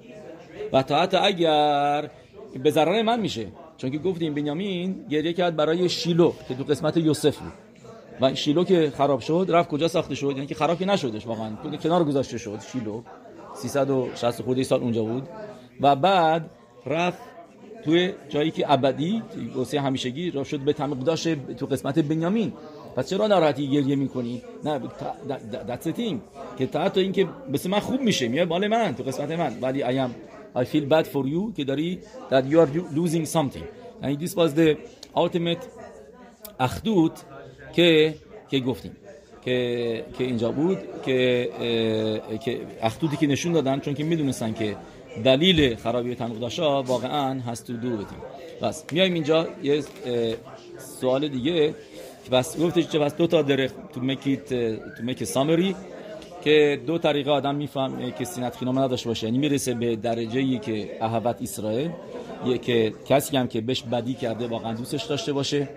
و تا حتی اگر به ضرر من میشه. چون که گفتیم بنیامین گریه کرد برای شیلو که تو قسمت یوسف بود. و شیلو که خراب شد رفت کجا ساخته شد؟ یعنی که خراب که نشدش واقعا. کنار گذاشته شد شیلو. 360 خورده سال اونجا بود. و بعد رفت توی جایی که ابدی واسه همیشگی رفت شد به تمیق داشت تو قسمت بنیامین. پس چرا ناراحتی گریه می‌کنی؟ نه thing. که تا تو اینکه بس من خوب میشه میاد مال من تو قسمت من. ولی am I feel bad for you که داری that you are losing something. And this was the ultimate اخدود که که گفتیم که که اینجا بود که که اخدودی که نشون دادن چون که می‌دونستن که دلیل خرابی تنقداشا واقعا هست تو دو بدیم بس میایم اینجا یه سوال دیگه بس گفتش چه بس دو تا داره تو مکیت تو مک سامری که دو طریقه آدم میفهم که سینت خینامه نداشته باشه. یعنی می‌رسه به درجه ای که احوت اسرائیل یه که کسی هم که بهش بدی کرده واقعا دوستش داشته باشه.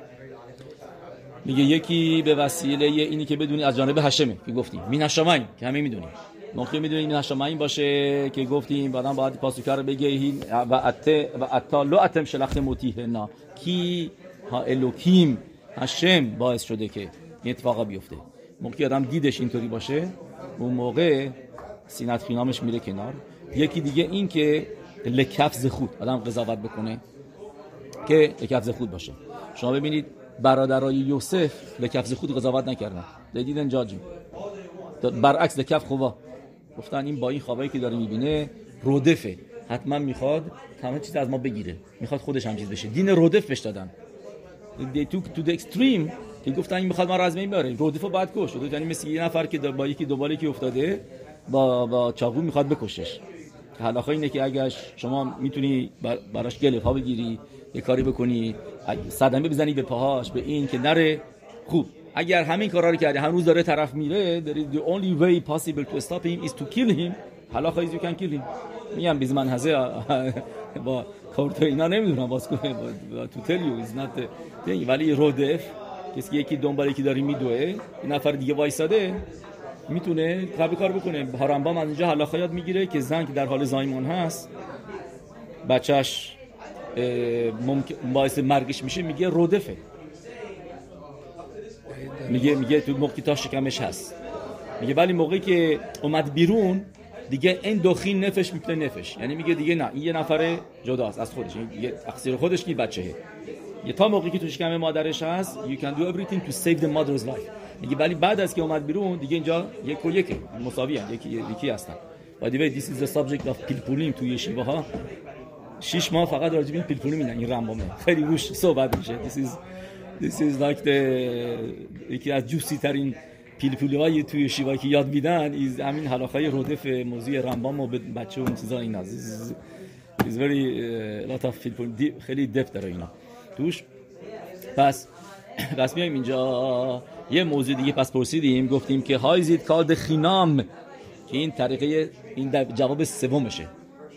میگه یکی به وسیله اینی که بدونی از جانب השם ه که گفتیم مین که همه می‌دونیم. موقع می‌دونیم این باشه که گفتیم بعدم باید פסוק رو بگه. ועת ועתה לא אתם שלחתם אותי הנה כי האלוקים השם باعث شده که این اتفاقا بیفته. موقعی آدم دیدش اینطوری باشه. اون موقع שנאת חינם ش میره کنار. یکی دیگه این که לכף זכות آدم قضاوت بکنه که لکفز خود باشه. شما ببینید برادرای یوسف لکفز خود قضاوت نکردن. دیدن جاجی برعکس لکف خوبا گفتن این با این خوابایی که داره می‌بینه رودفه. حتما می‌خواد تمام چیز از ما بگیره. می‌خواد خودش هم چیز بشه. دین رودف بهش دادن. The extreme. که گفتن این می‌خواد ما از بین ببره رودفو بعد کش یعنی مثل یه نفر که با یکی دوباره که افتاده با با چاقو می‌خواد بکشش. حالا اینه که اگر شما می‌تونی براش گله ها بگیری یه کاری بکنی صدمه بزنی به پاهاش به این که نره خوب. اگر همین کارا رو کردی هنوز داره طرف میره the only way possible to stop him is to kill him. حالا خواهی you can kill میگم بیز من هزه با کارت اینا نمی‌دونم باز کنه تو تلیو is not ولی رودف کسی یکی دنبال یکی داری میدوه این نفر دیگه وایساده می‌تونه قبل کار بکنه. هارنبام از اینجا حالا یاد می‌گیره که زن که در حال زایمان هست. بچهش ممکن باعث مرگش میشه میگه رودفه. میگه میگه تو موقعی تا شکمش هست. میگه ولی موقعی که اومد بیرون دیگه این دخین نفش میپله نفش. یعنی میگه دیگه نه این یه نفر جداست از خودش. یه تقصیر خودش کی بچهه. تا موقعی که تو شکم مادرش هست you can do everything to save the mother's life. میگه ولی بعد از که اومد بیرون دیگه اینجا یک و یک مساوی هم. یکی یکی هستن. و دیگه this is the subject of پیلپولیم توی شیوه ها. شش ماه فقط راجع به پیلپولی میدن این رمبامه خیلی روش صحبت میشه. This is this is like the یکی از جوسی ترین پیلپولی های توی شیوا که یاد میدن از همین حلاخای رودف موضوع رمبام و بچه و اون چیزا این از is very uh, lot of خیلی دف داره اینا. توش پس پس میایم اینجا. یه موضوع دیگه پس پرسیدیم. گفتیم که هایزید کاد خینام که این طریقه این جواب سومشه.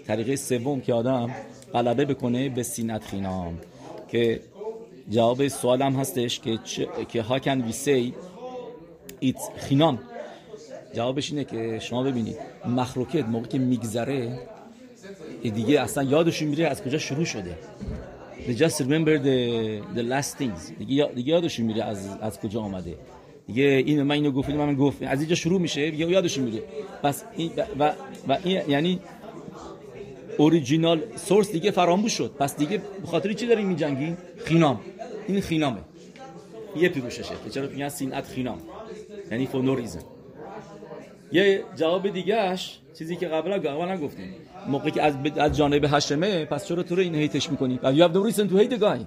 طریقه سوم که آدم غلبه بکنه به سینت خینام. که جواب سوالم هستش که که ها کن وی سی ایت خینام جوابش اینه که شما ببینید مخلوقت موقع که میگذره دیگه اصلا یادشون میره از کجا شروع شده. They just remember the, the last things. دیگه, دیگه یادشون میره از, از کجا آمده. دیگه این من اینو گفتم من گفت از اینجا شروع میشه دیگه یادشون میره. پس این و, و این یعنی original source دیگه فراموش شد. پس دیگه بخاطر چی داریم میجنگیم חינם. این חינם ه. یه פירוש شه. که چرا میگن שנאת חינם. یعنی for no reason یه جواب دیگهش چیزی که قبلا قبلا گفتیم موقعی که از از جانب هشمه پس چرا تو رو این هیتش می‌کنی؟ و have no reason to hate the guy?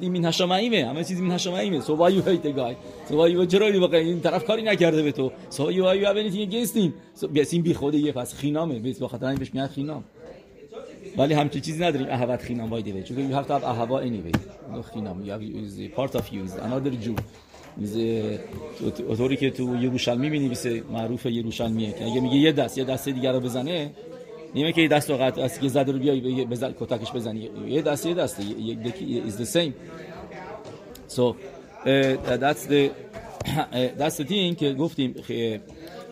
این هشمایمه همه چیزی این هشمایمه so why you hate the guy? So why you چرا واقعا این طرف کاری نکرده به تو؟ So you why you have anything against بی خوده یه پس خینامه. بیس بخاطر این بهش میگن خینام. ولی همچین چیزی نداریم اهوت خینام وای دیوی چون you have to have اهوا anyway. No خینام. You have is part of you. Is another Jew. اوتوری که تو یروشلمی می نویسه معروف یروشلمیه که اگه میگه یه دست یه دست دیگر رو بزنه نیمه که یه دست قطع از که زده رو بیای بزن کتکش بزنی یه دست یه دست. یه is the same. So uh, that's the that's the thing که گفتیم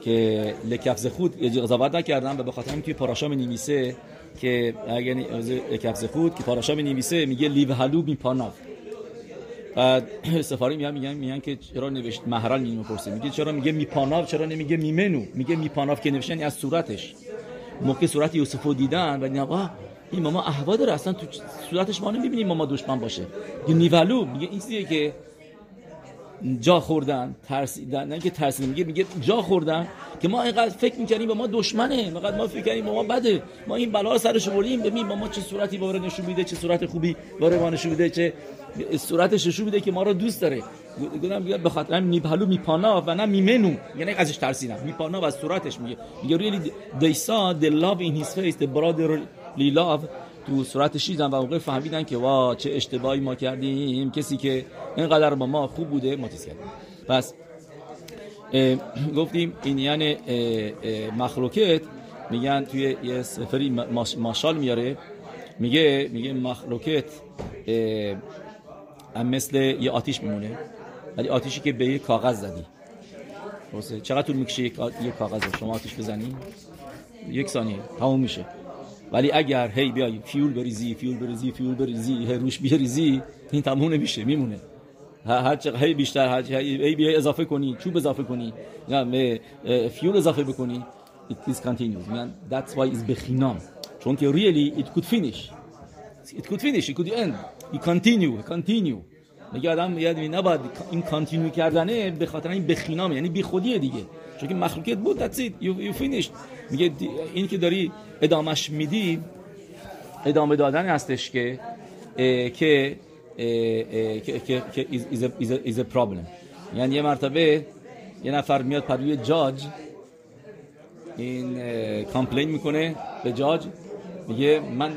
که لکفز خود قضاوت نکردم و به خاطر توی پاراشا می نویسه که اگه لکفز خود که پاراشا می نویسه میگه لیو هلو می پاناف بعد سفاری میگن میگن میگن که چرا نوشت محرل می پرسه میگه چرا میگه میپاناف چرا نمیگه میمنو میگه میپاناف که نوشتن از صورتش. موقع صورت یوسفو دیدن و دیدن این ماما احوا داره اصلا تو صورتش ما نمی‌بینیم ماما دشمن باشه. یه نیولو میگه این چیزیه که جا خوردن ترسیدن نه که ترسیدن میگه میگه جا خوردن که ما اینقدر فکر می‌کنیم با ما دشمنه اینقدر ما فکر کنیم ما بده. ما این بلا رو سرش بردیم ببین با ما چه صورتی باره نشون میده چه صورت خوبی باره ما نشون میده چه صورتش نشون میده که ما رو دوست داره. گفتم میگه به خاطر میپلو میپانا و نه میمنو. یعنی ازش ترسیدم. میپانا و صورتش میگه. میگه really they saw the love in his face. The brotherly love. تو صورتش دیدن و موقع فهمیدن که وا چه اشتباهی ما کردیم. کسی که اینقدر با ما خوب بوده ما کردیم. پس گفتیم این یعنی مخلوقت میگن توی یه سفری משל میاره. میگه میگه מחלוקת مثل یه آتیش میمونه. ولی آتیشی که به یه کاغذ زدی. چقدر طول می‌کشه یک کاغذ شما آتیش بزنی؟ یک ثانیه. تموم میشه. ولی اگر هی بیای fuel بریزی fuel بریزی fuel بریزی هی روش بریزی این تموم نمیشه میمونه. هر چقدر هی بیشتر هر هی بیای اضافه کنی چوب اضافه کنی یا fuel اضافه بکنی. It is continuous میگن that's why is בחינם. چون که really it could finish. It could finish. It could end. You continue continue. میگه آدم یاد نباید این continue کردنه به خاطر این בחינם یعنی بی خودیه دیگه. چون که מחלוקת بود that's you, you finished. میگه این که داری ادامش میدی ادامه دادن هستش که که که که is a problem. یعنی یه مرتبه یه نفر میاد پروی جاج. این کامپلین می‌کنه به جاج. میگه من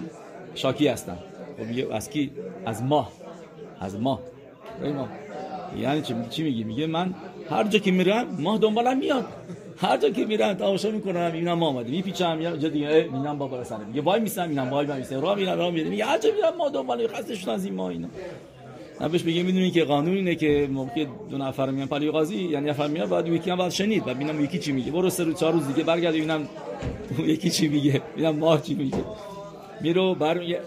شاکی هستم. خب از کی؟ از ماه. از ماه. ما یعنی چی چی میگی؟ میگه من هر جا که میرم ماه دنبالم میاد. هر جا که میرم تماشا می‌کنم می‌بینم ما اومده. میپیچم یا جا دیگه می‌بینم بابا رسانه میگه وای میسم می‌بینم وای میسم. راه میرم راه میرم. میگه هر جا میرم ما دنبال خسته شدن از این ما اینا. بهش بگه می‌دونی که قانون اینه که موقع دو نفر میان پلی قاضی یعنی نفر میاد بعد یکی هم بعد شنید. بعد ببینم یکی چی میگه. برو سه روز چهار روز دیگه برگرد ببینم یکی چی میگه. ببینم ماه چی میگه. میرو برمیگه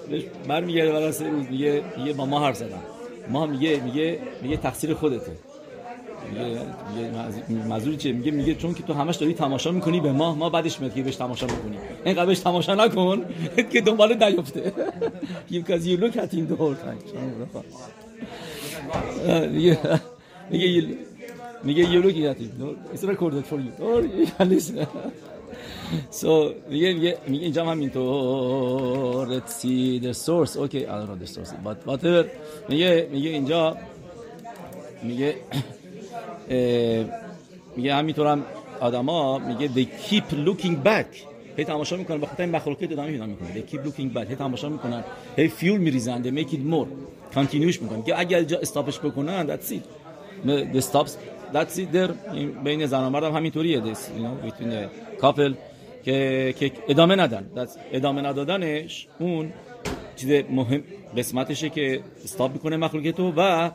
بعد سه روز میگه میگه با ما حرف زدم. ما میگه میگه میگه تقصیر خودته. میگه مزوری چیه؟ میگه میگه چون که تو همش داری تماشا می‌کنی به ما ما بعدش میاد که بهش تماشا می‌کنی. اینقدر بهش تماشا نکن که دنبال نیفته. because you look at in the whole میگه میگه you look at it it's recorded for you. Or you can listen so میگه میگه میگه اینجا هم اینطور let's see the source. Okay I don't know the source but whatever. میگه میگه اینجا میگه میگه همینطور هم آدما میگه they keep looking back. هی تماشا می‌کنن به خاطر این مخلوقات ادامه می‌کنن they keep looking back. هی تماشا می‌کنن هی فیول میریزن. They make it more. کانتینیوش می‌کنن. که اگر جا استاپش بکنن that's it. The stops that's it there. بین زن و مرد هم همینطوریه. This you know between the couple. که که ادامه ندن. ادامه ندادنش اون چیز مهم قسمتشه که استاپ می‌کنه مخلوقه تو و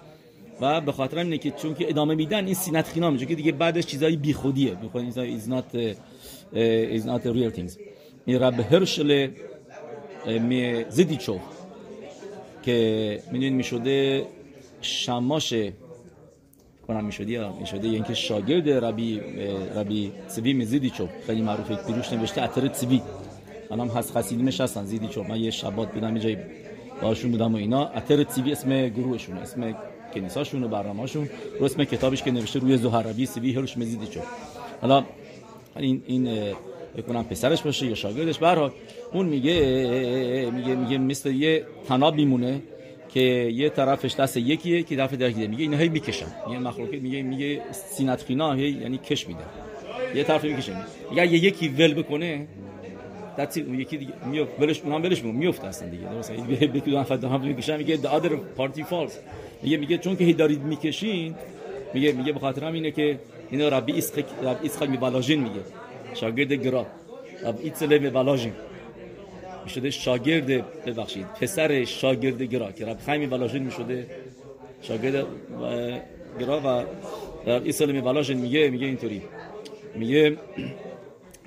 و به خاطر اینه که چون که ادامه میدن این سینت خینا میشه که دیگه بعدش چیزای بیخودیه. بیخودی is not uh, is not a real things. این رب هرشل می زدیچو که می‌دونید می‌شده شماش کنم. می‌شدی یا می‌شده یعنی که شاگرد ربی ربی سوی مزیدیچو خیلی معروفه. پیروش نوشته اتر سوی. الان هست. خسیدیمش هستن زیدیچو من یه شبات بودم یه جایی باشون بودم و اینا. اتر سوی اسم گروهشون اسم کنیساشون و برنامه‌شون. رو اسم کتابش که نوشته روی زهربی سوی هرش مزیدیچو حالا این این بکنم پسرش باشه یا شاگردش. به اون میگه میگه میگه مثل یه تناب میمونه. که یه طرفش دست یکیه که طرف دیگه میگه اینا هی می‌کشن یه مخلوقی میگه میگه سینت خینا هی یعنی کش میده. یه طرف می‌کشه. میگه یه یکی ول بکنه دتی اون یکی دیگه میفت ولش اونم ولش میفته اصلا دیگه. درست به دو نفر هم می‌کشن. میگه the other party falls. میگه میگه چون که هی دارید می‌کشین میگه میگه به خاطر اینه که اینا ربی اسخ ربی اسخ می میگه. شاگرد گرا. ربی ایتسل می می‌شده شاگرد ببخشید پسر شاگرد گرا که رب خیمی ولاژن می‌شده شاگرد گرا و رب ایسال ولاژن میگه میگه اینطوری. میگه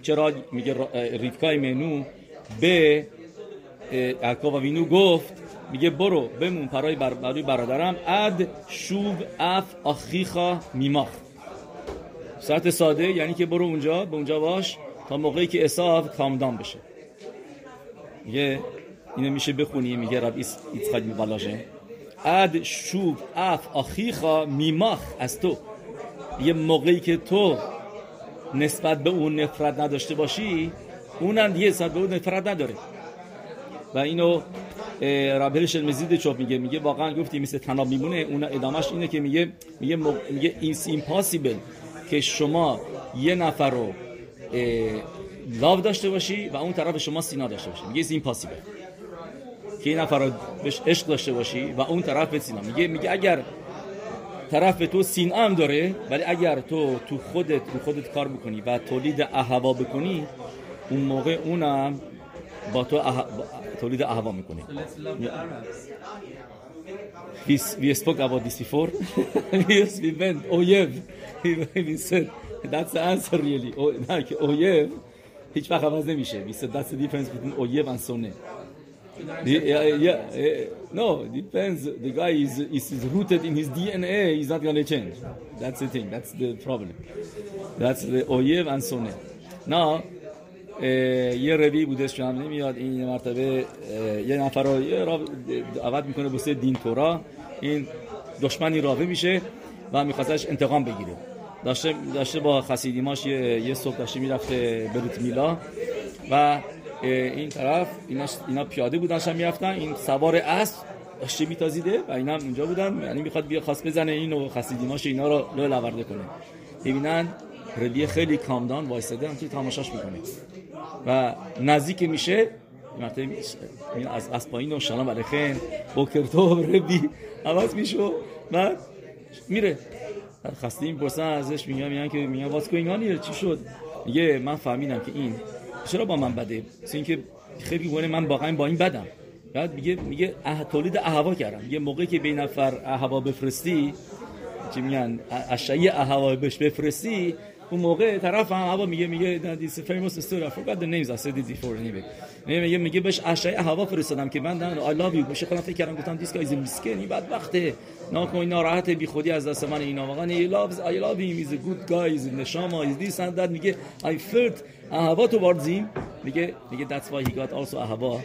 چرا؟ میگه ریفکای منو به یعقوب وینو گفت. میگه برو بمون پرای بر برادرم. اد شوب اف آخیخا میماخ ساعت ساده یعنی که برو اونجا به اونجا باش تا موقعی که اصاف کامدان بشه. میگه اینو میشه بخونی میگه رب ایسخاک میبالاشه اد شوب اف آخیخا میماخ از تو. یه موقعی که تو نسبت به اون نفرت نداشته باشی اونم دیگه نسبت به اون نفرت نداره. و اینو رابرش مزید چوب میگه. میگه واقعا گفتی مثل طناب میمونه. اون ادامش اینه که میگه میگه میگه it's impossible که شما یه نفر رو love داشته باشی و اون طرف شما שנאה داشته باشی. میگه it's impossible که این نفر بهش عشق داشته باشی و اون طرف به שנאה. میگه میگه اگر طرف تو سین هم داره ولی اگر تو تو خودت رو خودت کار بکنی و تولید اهوا بکنی اون موقع اونم با تو اح... تولید اهوا می‌کنه. We spoke about this before. Yes we went. Oyev we said that's the answer really. نه که oyev هیچ وقت عوض نمیشه. میسه دست دیفنس بیتون اویه من سونه نو دیفنس دی گای از از از روتد این هیز دی ان ای هیز نات گونا چنج دتس دی تینگ دتس دی پرابلم دتس دی اویه من سونه نا یه روی بوده شما نمیاد. این مرتبه eh, یه نفر یه عوض می‌کنه بسه دین تورا. این دشمنی راوه میشه و میخواستش انتقام بگیره. داشته, داشته با خسیدیماش یه, یه صبح داشته می‌رفته بروت میلا. و این طرف اینا, اینا پیاده بودن شم می‌رفتن. این سوار اسب داشته میتازیده و اینا هم اونجا بودن. یعنی می‌خواد بیا خواست بزنه اینو خسیدیماش اینا رو لو لورده کنه. ببینن روی خیلی کامدان وایساده هم تماشاش می‌کنه. و نزدیک میشه این از از پایین و سلام علیکم بوکرتو ربی عوض میشو. و میره. خسته این پرسن ازش میگم میگن که میگن واس کوینگانی چی شد؟ میگه من فهمیدم که این چرا با من بده؟ اینکه خیلی گونه من واقعا با این بدم. بعد میگه میگه اه تولید اهوا کردم. یه موقعی که به نفر اهوا بفرستی چی میگن اشعه اهوا بهش بفرستی اون موقع طرف هم هوا میگه میگه دیس فیموس استوری the names. I said it before anyway. میگه میگه بهش اشعه هوا فرستادم که من I love you. میشه فکر کردم گفتم دیس گایز این بعد وقته ناکن ناراحت بی خودی از دست من اینا. واقعا I love him. He's a good guy. He's نشاما he's this and that. میگه I felt هوا towards him. میگه میگه that's why he got also هوا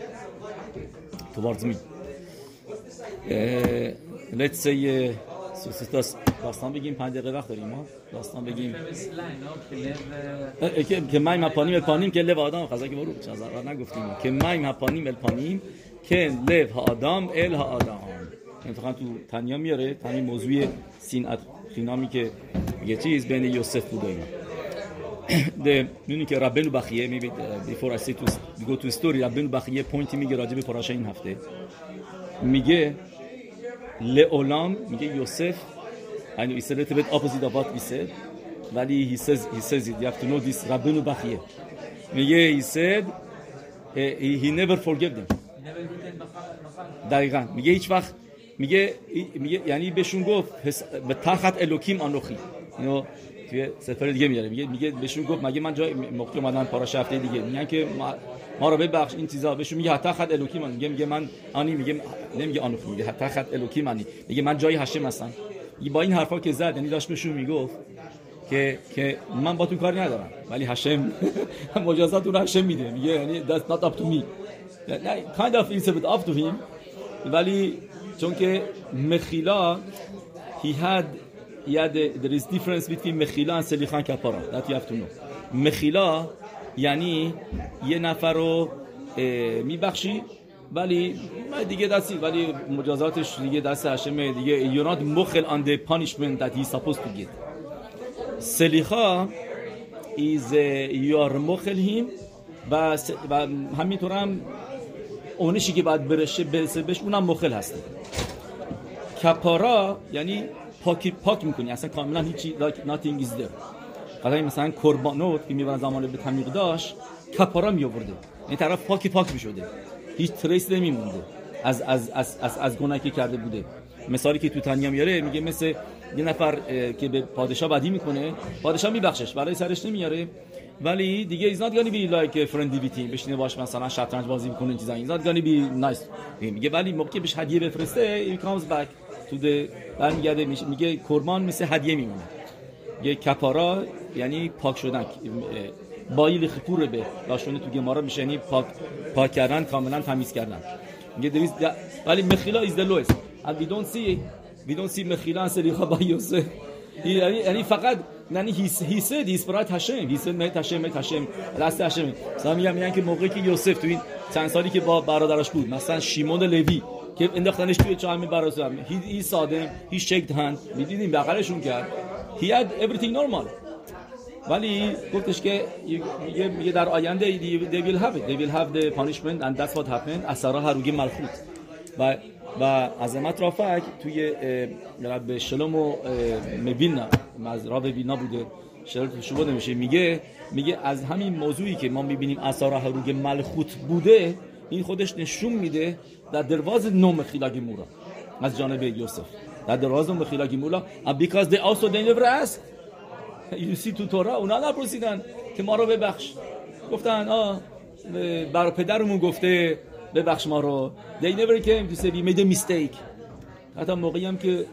towards me. uh, let's say uh, داستان بگیم پنج دقیقه وقت داریم ما. داستان بگیم. که که مایم هپانیم الپانیم که لب آدم. خزا که برو چه نگفتیم. که مایم هپانیم الپانیم که لب ها آدم ال ها آدم. انتخاب تو تنیا میاره تنیا موضوع سین خینامی که یه چیز بین یوسف بوده اینا. ده می‌دونی که ربنو بخیه می I say to go to story ربنو بخیه پوینتی میگه راجع به پاراشه این هفته. میگه لعولام میگه یوسف bit opposite of what we said ولی he says, he says it. You have to know this. ربنو بخیه. میگه he said he, he never forgave them. دقیقا. میگه هیچ وقت میگه میگه یعنی بهشون گفت به تخت الوکیم آنوخی. اینو توی سفر دیگه میاره. میگه میگه بهشون گفت مگه من جای موقع اومدن پاراش هفته دیگه. میگن که ما, رو ببخش این چیزا. بهشون میگه حتی خط الوکی من میگه میگه من آنی میگه نمیگه آنوخی. میگه حتی خط الوکی منی میگه من جای هشم هستم. با این حرفا که زد یعنی داشت بهشون می‌گفت که که من با تو کاری ندارم. ولی هشم. مجازات اون هشم میده. میگه یعنی that's not up to me. kind of bit up to him. ولی چون که مخیلا he had he had there is difference between مخیلا and سلیخان کپارا that you have to know مخیلا یعنی یه نفر رو میبخشی ولی دیگه دستی ولی مجازاتش دیگه دست هشمه دیگه not مخل on the punishment that he's supposed to get سلیخا is you are مخل him و, و همینطور هم اونشی که باید برشه برسه بهش اونم مخل هسته. کپارا یعنی پاک پاک می‌کنی. اصلا کاملا هیچی like nothing is there. مثلا کربانوت که می‌برن زمان به تمیق داشت کپارا می آورده این طرف پاکی پاک می‌شده. هیچ تریس نمیمونده. از از از از, از گناهی که کرده بوده. مثالی که تو تنیا میاره میگه مثل یه نفر که به پادشاه بدی می‌کنه پادشاه میبخشش. برای سرش نمیاره. ولی دیگه ایز not gonna be like friendly with him بشینه باش مثلا شطرنج بازی می‌کنه این چیزا. ایز not gonna be nice. میگه ولی موقعی بهش هدیه بفرسته he comes back to the برمیگرده میگه قربان مثل هدیه میمونه. یه کپارا یعنی پاک شدن بایل خپور به لاشونه تو گمارا میشه یعنی پاک پاک کردن کاملا تمیز کردن. میگه دویز ولی مخیلا ایز لویس and we don't see we don't see مخیلا سلیخا با یوسف. یعنی یعنی فقط یعنی هی سه دیس برای تشم هی سه می تشم می تشم راست تشم مثلا میگم میگن که موقعی که یوسف تو این چند سالی که با برادرش بود مثلا شیمون لوی که انداختنش توی چاه می برازم هی ای ساده هی شیک دهن می‌دیدیم بغلشون کرد. هی اد اوریثینگ نورمال ولی گفتش که میگه در آینده دی ویل هاف دی ویل هاف دی پانیشمنت اند دات وات هپند اثرها هر روگی ملخوت. و و عظمت رافک توی رب شلوم و مبینا راب وینا بوده. شلوم شو نمیشه. میگه میگه از همین موضوعی که ما می‌بینیم اثار هروگ ملخوت بوده این خودش نشون میده در درواز نوم خیلاگی مورا. از جانب یوسف. در درواز نوم خیلاگی مورا. Because they also they never asked. You see تو تورا اونا نپرسیدن که ما رو ببخش. گفتن آه بر پدرمون گفته ببخش ما رو. They never came to say we made a mistake. حتی موقعی هم که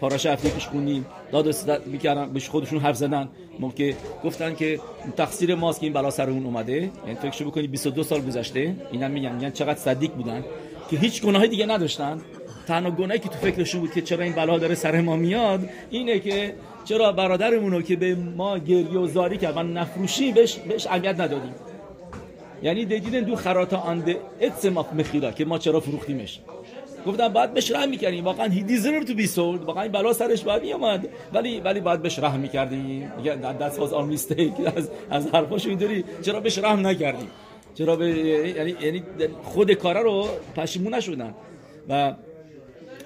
پاراش هفته پیش خونیم داد و می‌کردن بهش خودشون حرف زدن. موقع گفتن که تقصیر ماست که این بلا سر اون اومده. یعنی فکرشو بکنی 22 سال گذشته. اینا میگن میگن چقدر صدیق بودن. که هیچ گناهی دیگه نداشتن. تنها گناهی که تو فکرشون بود که چرا این بلا داره سر ما میاد اینه که چرا برادرمون رو که به ما گریه و زاری کرد من نفروشیم بهش بهش اهمیت ندادیم. یعنی دیدن دو خراتا آنده اتسماف مخیلا که ما چرا فروختیمش. گفتم بعد بهش رحم می‌کردیم. واقعا he deserved to be sold واقعا این بلا سرش باید میومد ولی ولی بعد بهش رحم می‌کردیم. that was our mistake. از از حرفاش اینطوری چرا بهش رحم نکردیم. چرا به یعنی یعنی خود کارا رو پشیمون نشدن. و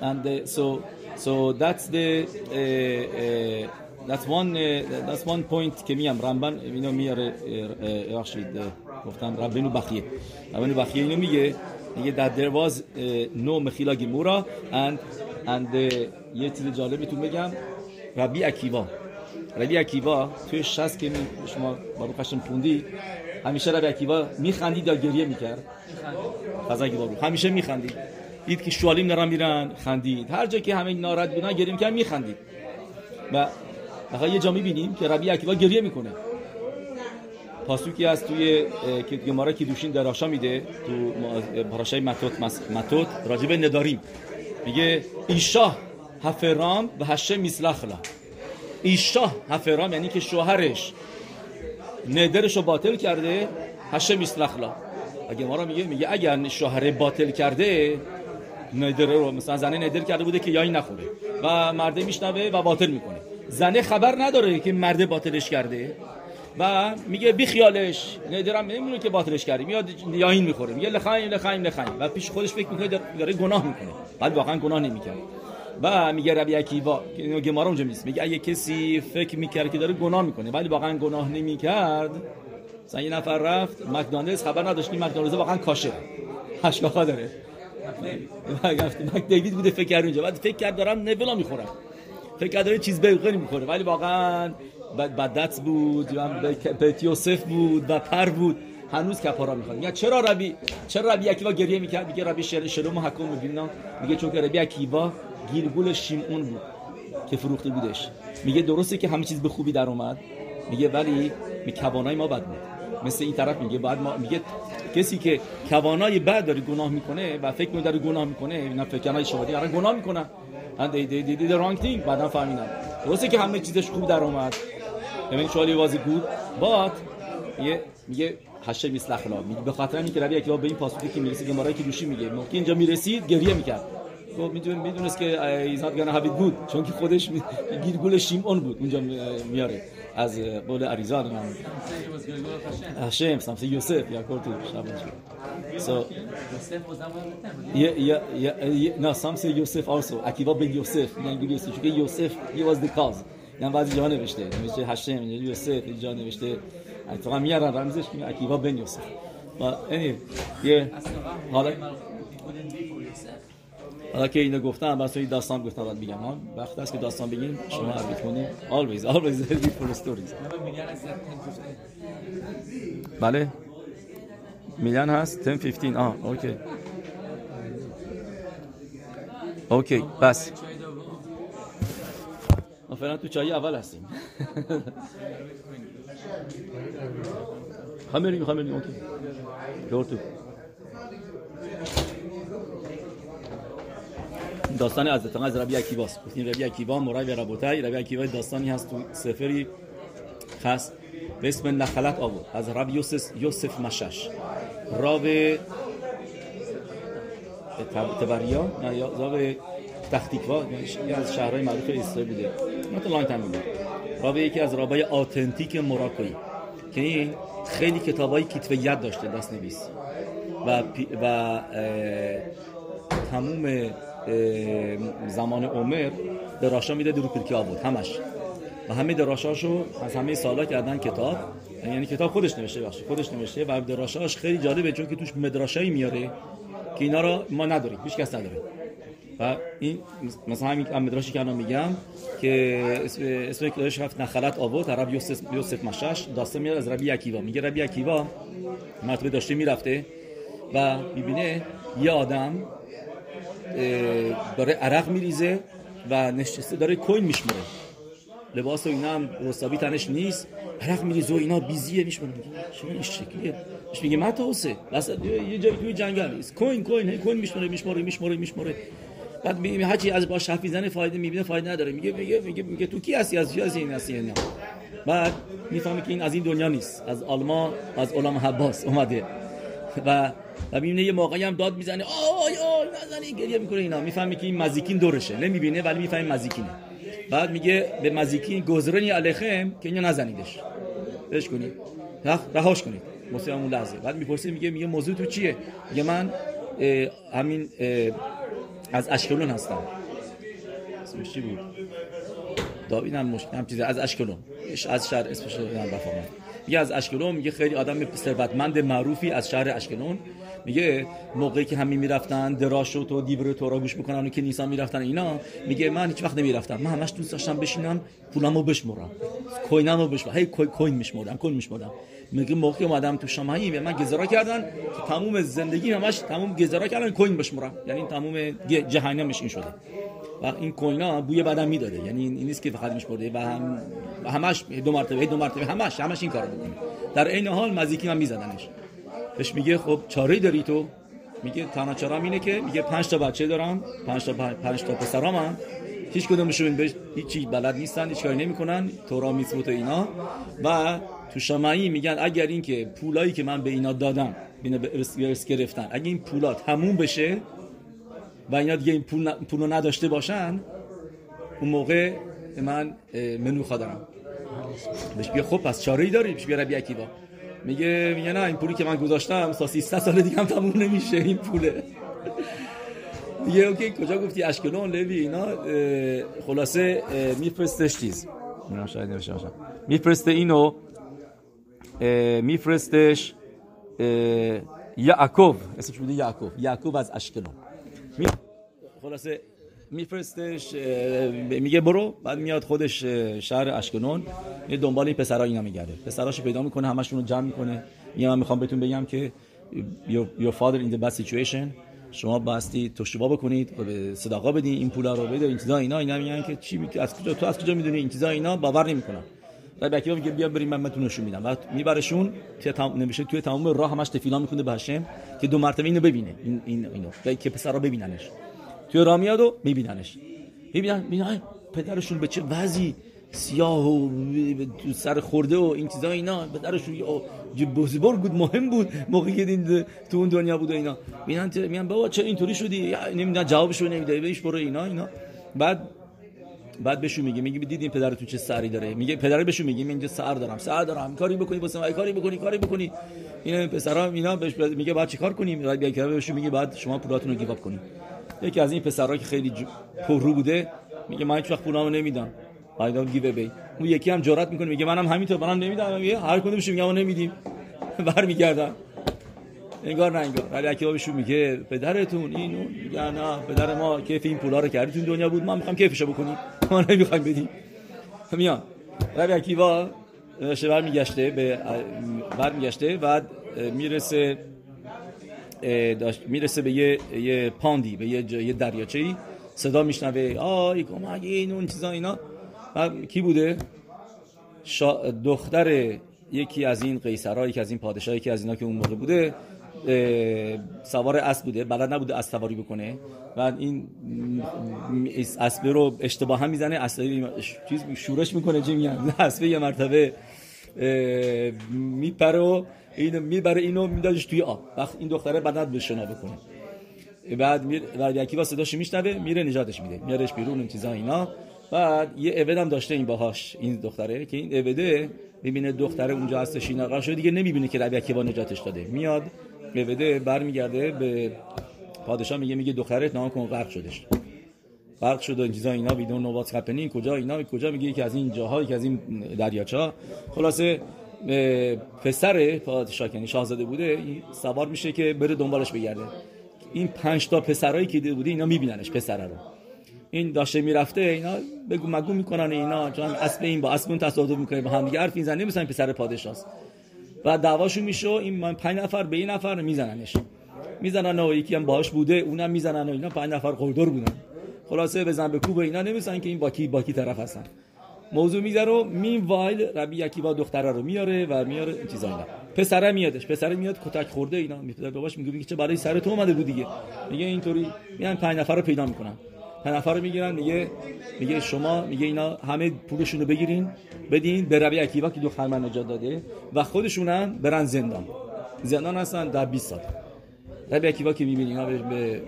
and so so that's the uh, uh, that's one uh, that's one point که میام رمبن اینو میاره بخشید گفتم. ربنو بخیه ربنو بخیه اینو میگه. میگه در درواز نو مخیلا گیمورا and and یه چیز جالبتون بگم. ربی اکیوا ربی اکیوا توی شست که شما بارو قشن خوندی همیشه ربی اکیوا میخندید یا گریه می‌کرد؟ خزاگی بارو همیشه میخندید. دید که شوالیم دارن میرن خندید. هر جا که همه ناراحت بودن گریه می‌کرد میخندید. و آخه یه جا می‌بینیم که ربی اکیوا گریه می‌کنه. پاسوکی از توی که گمارا که دوشین دراشا میده تو پاراشای متوت متوت راجب نداریم. میگه ایشا هفرام و هشه میسلخلا ایشا هفرام یعنی که شوهرش. ندرش رو باطل کرده هشه میسلخلا اگه ما میگه میگه اگر شوهر باطل کرده ندره رو مثلا زنه ندر کرده بوده که یایی نخوره. و مرده میشنوه و باطل می‌کنه. زنه خبر نداره که مرده باطلش کرده. و میگه بی خیالش. ندارم نمی‌دونه که باطلش کردیم میاد یاین می‌خوره. میگه لخایم لخایم لخایم و پیش خودش فکر می‌کنه داره گناه می‌کنه. بعد واقعا گناه نمی‌کنه و میگه ربی اکیوا که گمارا اونجا میست میگه اگه کسی فکر می‌کرد که داره گناه می‌کنه ولی واقعا گناه نمی‌کرد مثلا یه نفر رفت مکدونالدز خبر نداشت این مکدونالدز واقعا کاشه. هشگاه داره مک دیوید بوده فکر کرد اونجا. بعد فکر کرد دارم نبلا می‌خورم. فکر کرد داره چیز بلغنی می‌خوره. ولی واقعا بدت بود بیت یوسف بود و پر بود. هنوز کفارا می‌خواد میگه چرا ربی چرا ربی اکیوا گریه می‌کرد؟ میگه ربی شل شلوم حکم می‌بینم میگه چون که ربی اکیوا گیرگول شیمون بود که فروخته بودش. میگه درسته که همه چیز به خوبی در اومد. میگه ولی می کوانای ما بد بود. مثل این طرف میگه بعد ما میگه کسی که کوانای بد داره گناه می‌کنه و فکر می‌کنه داره گناه می‌کنه اینا فکرای شما دیگه گناه می‌کنن. They, they, they did the wrong thing بعدا فهمیدن درسته که همه چیزش خوب در اومد. ببین شوالی وازی بود. بات میگه میگه هشه میسل اخلا میگه به خاطر اینکه روی اکیوا به این پاسخی که می‌رسید گمارایی که دوشی میگه. موقع اینجا می‌رسید گریه می‌کرد. خب میدون می‌دونست که ایزاد گنا هابید بود. چون که خودش گیرگول شیمون بود. اونجا میاره. از قول عریزان من هشم سمس یوسف یا کورتو شابن so yeah yeah yeah no سمس یوسف also. اکیوا بن یوسف میگن یوسف چون یوسف he was the cause. یعنی بعضی جا نوشته. نوشته هشم یوسف جا نوشته اتفاقا میارن رمزش میگه اکیوا بن یوسف. و یعنی یه حالا حالا که اینو گفتم بس این داستان گفتم بعد میگم ها وقت است که داستان بگیم شما عربی کنید always always ready for stories. بله. מניין هست؟ 10 15 آه OK OK بس. ما فعلا تو چایی اول هستیم. خواهم بریم OK دور تو داستان از اتقان از ربی اکیواست گفتیم ربی اکیوا مرای ربوتای ربی اکیوا داستانی هست تو سفری خاص. به اسم نخلت آورد از رب یوسف, یوسف مشش. راب تبریا؟ یا راب تختیکوا. یکی از شهرهای معروف اسرائیل بوده. نه تو لاین تایم بوده. راب یکی از رابای آتنتیک مراکوی که این خیلی کتابای کتب ید داشته دست نویس و, و تموم زمان عمر دراشا میده درو پیرکی آورد همش. و همه دراشاشو از همه سالا کردن کتاب. یعنی کتاب خودش نوشته باشه خودش نوشته و دراشاش خیلی جالبه چون که توش مدراشایی میاره که اینا رو ما نداریم هیچ کس نداره. و این مثلا همین مدراشی که الان میگم که اسم اسم کلاش رفت نخلت آورد عرب یوسف یوسف مشش داستان میاد از ربی اکیوا. میگه ربی اکیوا مرتبه داشته می‌رفته و می‌بینه یه آدم داره عرق میریزه و نشسته داره کوین میشمره لباس و اینا هم رستابی تنش نیست. عرق میریزه و اینا بیزیه میشمره چه این شکلیه؟ مش میگه متوسه وسط یه جای توی جنگل نیست. کوین کوین کوین میشمره میشمره میشمره میشمره بعد میگه هرچی از با شفی زنه فایده می‌بینه فایده نداره. میگه میگه میگه, میگه تو کی هستی؟ از از این هستی نه بعد می‌فهمه که این از این دنیا نیست. از آلمان از علما حباس اومده. و و می‌بینه یه موقعی هم داد می‌زنه. آی آی نزنی گریه می‌کنه اینا. می‌فهمی که این مزیکین دورشه. نمی‌بینه ولی می‌فهمی مزیکینه. بعد میگه به مزیکین گذرنی علیخم که اینو نزنیدش. بهش کنید رهاش کنید مثلا اون لحظه. بعد می‌پرسه میگه میگه موضوع تو چیه؟ میگه من همین از اشکلون هستم. اسمش چی بود؟ داوید هم مشکل هم چیزی از اشکلون. از شهر اسمش رو میگه از اشکلون میگه خیلی آدم ثروتمند معروفی از شهر اشکلون. میگه موقعی که همین می‌رفتن دراشو تو دیبر تو را گوش می‌کنن و که نیسان می‌رفتن اینا میگه من هیچ وقت نمی‌رفتم. من همش دوست داشتم بشینم پولمو بشمرم. کوینمو بشمرم. هی کوین میشمردم کوین میشمردم. میگه موقعی اومدم تو شمایی به من گزارا کردن که تموم زندگی همش تموم گزارا کردن کوین بشمرم. یعنی تموم جهنمش این شده. و این کوینا بوی بدن می‌داده. یعنی این نیست که فقط میشمرده. و هم همش دو مرتبه دو مرتبه همش همش این کارو می‌کنه در عین حال مزیکی هم میزدنش. بهش میگه خب چاره داری تو؟ میگه تنها چارم اینه که میگه پنج تا بچه دارم پنج تا پنج تا پسرام هم. هیچ کدومشون بهش هیچی بلد نیستن هیچ کاری نمی‌کنن تورا میتوت اینا. و تو شمعی میگن اگر این که پولایی که من به اینا دادم اینا به ارث گرفتن اگه این پولا تموم بشه و اینا دیگه این پول, پول رو نداشته باشن اون موقع من منو دارم بهش بیا خب پس چاره ای داری؟ بهش بیا ربی با میگه میگه نه این پولی که من گذاشتم تا 300 سال دیگه هم تموم نمیشه این پوله. میگه اوکی کجا گفتی؟ اشکلون لوی اینا خلاصه میفرستش چیز. میفرسته اینو میفرستش یعقوب. اسمش بوده یعقوب. یعقوب از اشکلون. خلاصه میفرستش میگه برو بعد میاد خودش شهر اشکلون یه دنبال این پسرا اینا میگرده. پسراشو پیدا می‌کنه همشون رو جمع می‌کنه. میگه من می‌خوام بهتون بگم که your father in the bad situation شما باستی توشوا بکنید به صداقا بدین این پولا رو بده این اینا اینا میگن که چی از کجا تو از کجا می‌دونی این چیزا اینا؟ باور نمی‌کنن و بکی میگه بیا بریم من نشون میدم. و میبرشون توی تمام نمیشه توی تمام راه همش تفیلا می‌کنه به هشم که دو مرتبه اینو ببینه. این این اینو. که پسرا ببیننش. توی راه میاد و میبیننش. می‌بینن می‌بینن پدرشون به چه وضعی؟ سیاه و سر خورده و این چیزا اینا. پدرشون بزرگ بود مهم بود. موقعی که این تو اون دنیا بود و اینا. میگن میگن بابا چه اینطوری شدی؟ نمی‌دونم جوابشو نمیده بهش برو اینا اینا. بعد بعد بهشون میگه میگه دیدین پدرتون چه سری داره؟ میگه پدر بهشون میگه من اینجا سر دارم سر دارم. کاری بکنی واسه کاری بکنی کاری بکنی. اینا پسرا اینا بهش میگه بعد چیکار کنیم؟ بعد بهشون میگه بعد شما پولاتون رو گیواب کنید یکی از این پسرا که خیلی پررو بوده میگه من هیچ وقت پولامو نمیدم. I don't give away اون یکی هم جرأت می‌کنه میگه منم همینطور منم نمیدم. میگه هر کدومش میگه ما نمیدیم. برمیگردن انگار نه انگار. ولی اکیابشون میگه پدرتون اینو میگه نه پدر ما کیف این پولا رو کردی دنیا بود ما می‌خوام کیفشو بکنیم. ما نمی‌خوایم بدیم. میان ربی اکیوا شبر میگشته به برمیگشته بعد می‌رسه می‌رسه به یه, یه پاندی به یه, یه دریاچه ای صدا میشنوه آی کمک این اون چیزا اینا. بعد کی بوده؟ شا... دختر یکی از این قیصرها یکی از این پادشاهی که از اینا که اون موقع بوده سوار اسب بوده. بلد نبوده اسب سواری بکنه. و این اسب رو اشتباه هم می‌زنه اسب چیز شورش می‌کنه چی میگن اسب یه مرتبه میپره و اینو می‌بره اینو میدادش توی آب. وقت این دختره بدن به شنا بکنه. بعد میر بعد یکی با صداش میشنوه میره نجاتش میده. میارش بیرون این چیزا اینا. بعد یه اود هم داشته این باهاش این دختره که این اوده می‌بینه دختره اونجا هستش این شده دیگه نمی‌بینه که ربی با نجاتش داده. میاد اوده برمیگرده به پادشاه میگه میگه دخترت نام کن غرق شدش. غرق شده این چیزا اینا بدون نوبات کپنی کجا اینا کجا؟ میگه که از این جاهایی که از این دریاچا خلاصه پسر پادشاه یعنی شاهزاده بوده سوار میشه که بره دنبالش بگرده. این پنج تا پسرایی که بوده اینا میبیننش پسره رو. این داشته می‌رفته اینا بگو مگو می‌کنن اینا چون اسب این با اسب اون تصادف می‌کنه با هم دیگه حرف می‌زنه مثلا پسر پادشاست. و دعواشون میشه این من پنج نفر به این نفر میزننش. می‌زنن و یکی هم باهاش بوده اونم می‌زنن و اینا پنج نفر قلدر بودن. خلاصه بزن به کوب اینا نمیسن که این باکی باکی طرف هستن. موضوع می‌ذاره و مین وایل ربی یکی با دختره رو میاره و میاره این چیزا اینا. پسره میادش پسره میاد کتک خورده اینا. میپدر باباش میگه چه برای سر تو اومده بود دیگه. میگه اینطوری. میان پنج نفر رو پیدا می‌کنن. پنج نفر رو می‌گیرن میگه میگه شما میگه اینا همه پولشون رو بگیرین بدین به ربی اکیبا که دختر من نجات داده و خودشونم برن زندان. زندان هستن در 20 سال. ربی اکیبا که می‌بینی اینا به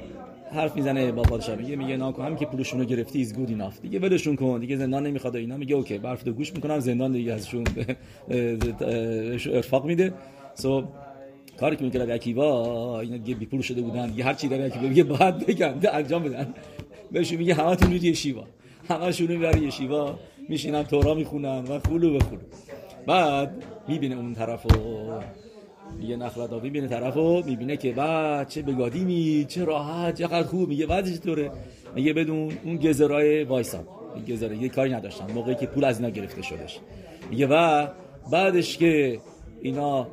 حرف می‌زنه با پادشاه میگه میگه ناکو هم که پولشون رو گرفتی از گود ایناف دیگه ولشون کن دیگه زندان نمی‌خواد اینا. میگه اوکی برف گوش می‌کنم زندان دیگه ازشون ارفاق میده. سو کاری که می‌کنه اکیوا اینا دیگه بی پول شده بودن. دیگه هر چی داره اکیوا میگه باید بگن انجام بدن. بهشون میگه همتون میرید یشیوا همشون می‌بره یشیوا میشینن تورا می‌خونن و خلو به خلو بعد می‌بینه اون طرفو. میگه نخلت می‌بینه طرفو می‌بینه که بعد چه بگادیمی چه راحت چقدر خوب میگه بعد چطوره؟ میگه بدون اون گزرای وایسا گزره یه کاری نداشتن موقعی که پول از اینا گرفته شدش. میگه و بعدش که اینا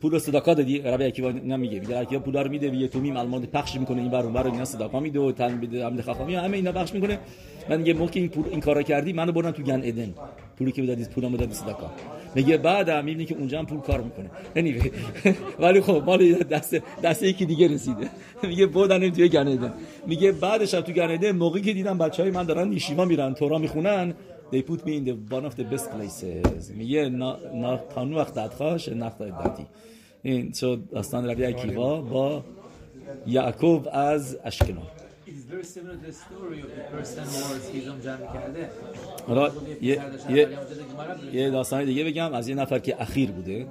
پول رو صداقا دادی؟ ربی اکیبا نمیگه میگه. اکیبا پول رو میده یه تومی الماد پخش می‌کنه این برون برون اینا صداقا میده و تن میده عمل خفامی همه اینا پخش می‌کنه. من میگه موقع این پول این کارا کردی منو بردن تو گن ادن. پولی که دادی پولمو دادی صداقا میگه بعدم می‌بینی که اونجا هم پول کار می‌کنه. یعنی ولی خب مال دست دست یکی دیگه رسیده. میگه بردن توی گن ادن میگه بعدش تو گن ادن موقعی که دیدم بچهای من دارن نیشیما میرن تورا می‌خونن. They put me in the one of the best places. میگه نا تانو وقت دادخاش نخت دادی این شد داستان ربی اکیوا با یعقوب از اشکلون حالا یه, یه, یه داستان دیگه بگم از یه نفر که اخیر بوده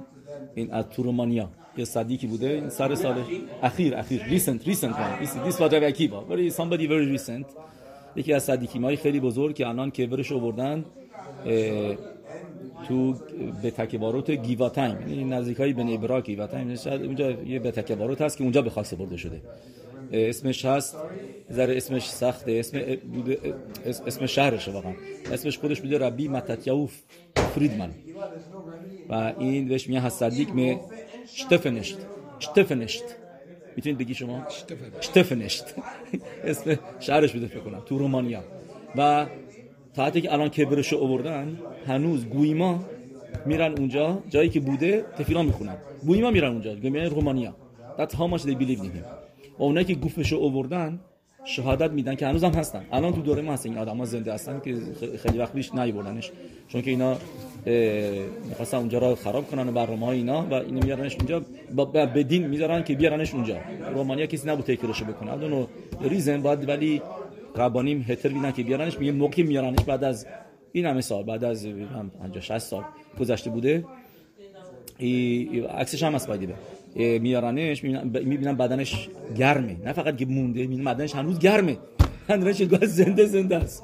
این از تورومانیا یه صدیقی بوده این سر سال اخیر اخیر this was Rabbi Akiva very somebody very recent. یکی از صدیقی های خیلی بزرگ که الان کبرش آوردن تو به تکباروت گیواتایم این نزدیک های بن ابرا گیواتایم اونجا یه به تکباروت هست که اونجا به خاص برده شده اسمش هست ذره اسمش سخته. اسم اسم شهرشه واقعا. اسمش خودش بوده ربی متتیاو فریدمن. و این بهش میگه صدیق می شتفنشت. شتفنشت. می‌تونید بگی شما؟ شتفنشت. اسم شهرش بوده فکر کنم تو رومانیا. و تا که الان کبرشو آوردن هنوز گویما میرن اونجا جایی که بوده تفیلا می‌خونن. گویما میرن اونجا میرن رومانیا. That's how much they believe in him. و اونایی که گوفشو آوردن شهادت میدن که هنوز هم هستن. الان تو دوره ما هستن این آدما زنده هستن که خیلی وقت پیش نیوردنش. چون که اینا می‌خواستن اونجا رو خراب کنن و برنامه های اینا و اینو میارنش اونجا. به دین می‌ذارن که بیارنش اونجا. رومانیا کسی نبود تکرارشو بکنه. اون ریزن باید ولی قبانیم هتر بیدن که بیارنش. میگه موقعی میارنش بعد از این همه سال بعد از 50 60 سال گذشته بوده. عکسش هم هست باید میارنش می‌بینن بدنش گرمه. نه فقط که مونده می‌بینن بدنش هنوز گرمه. هنوز گاز زنده زنده است.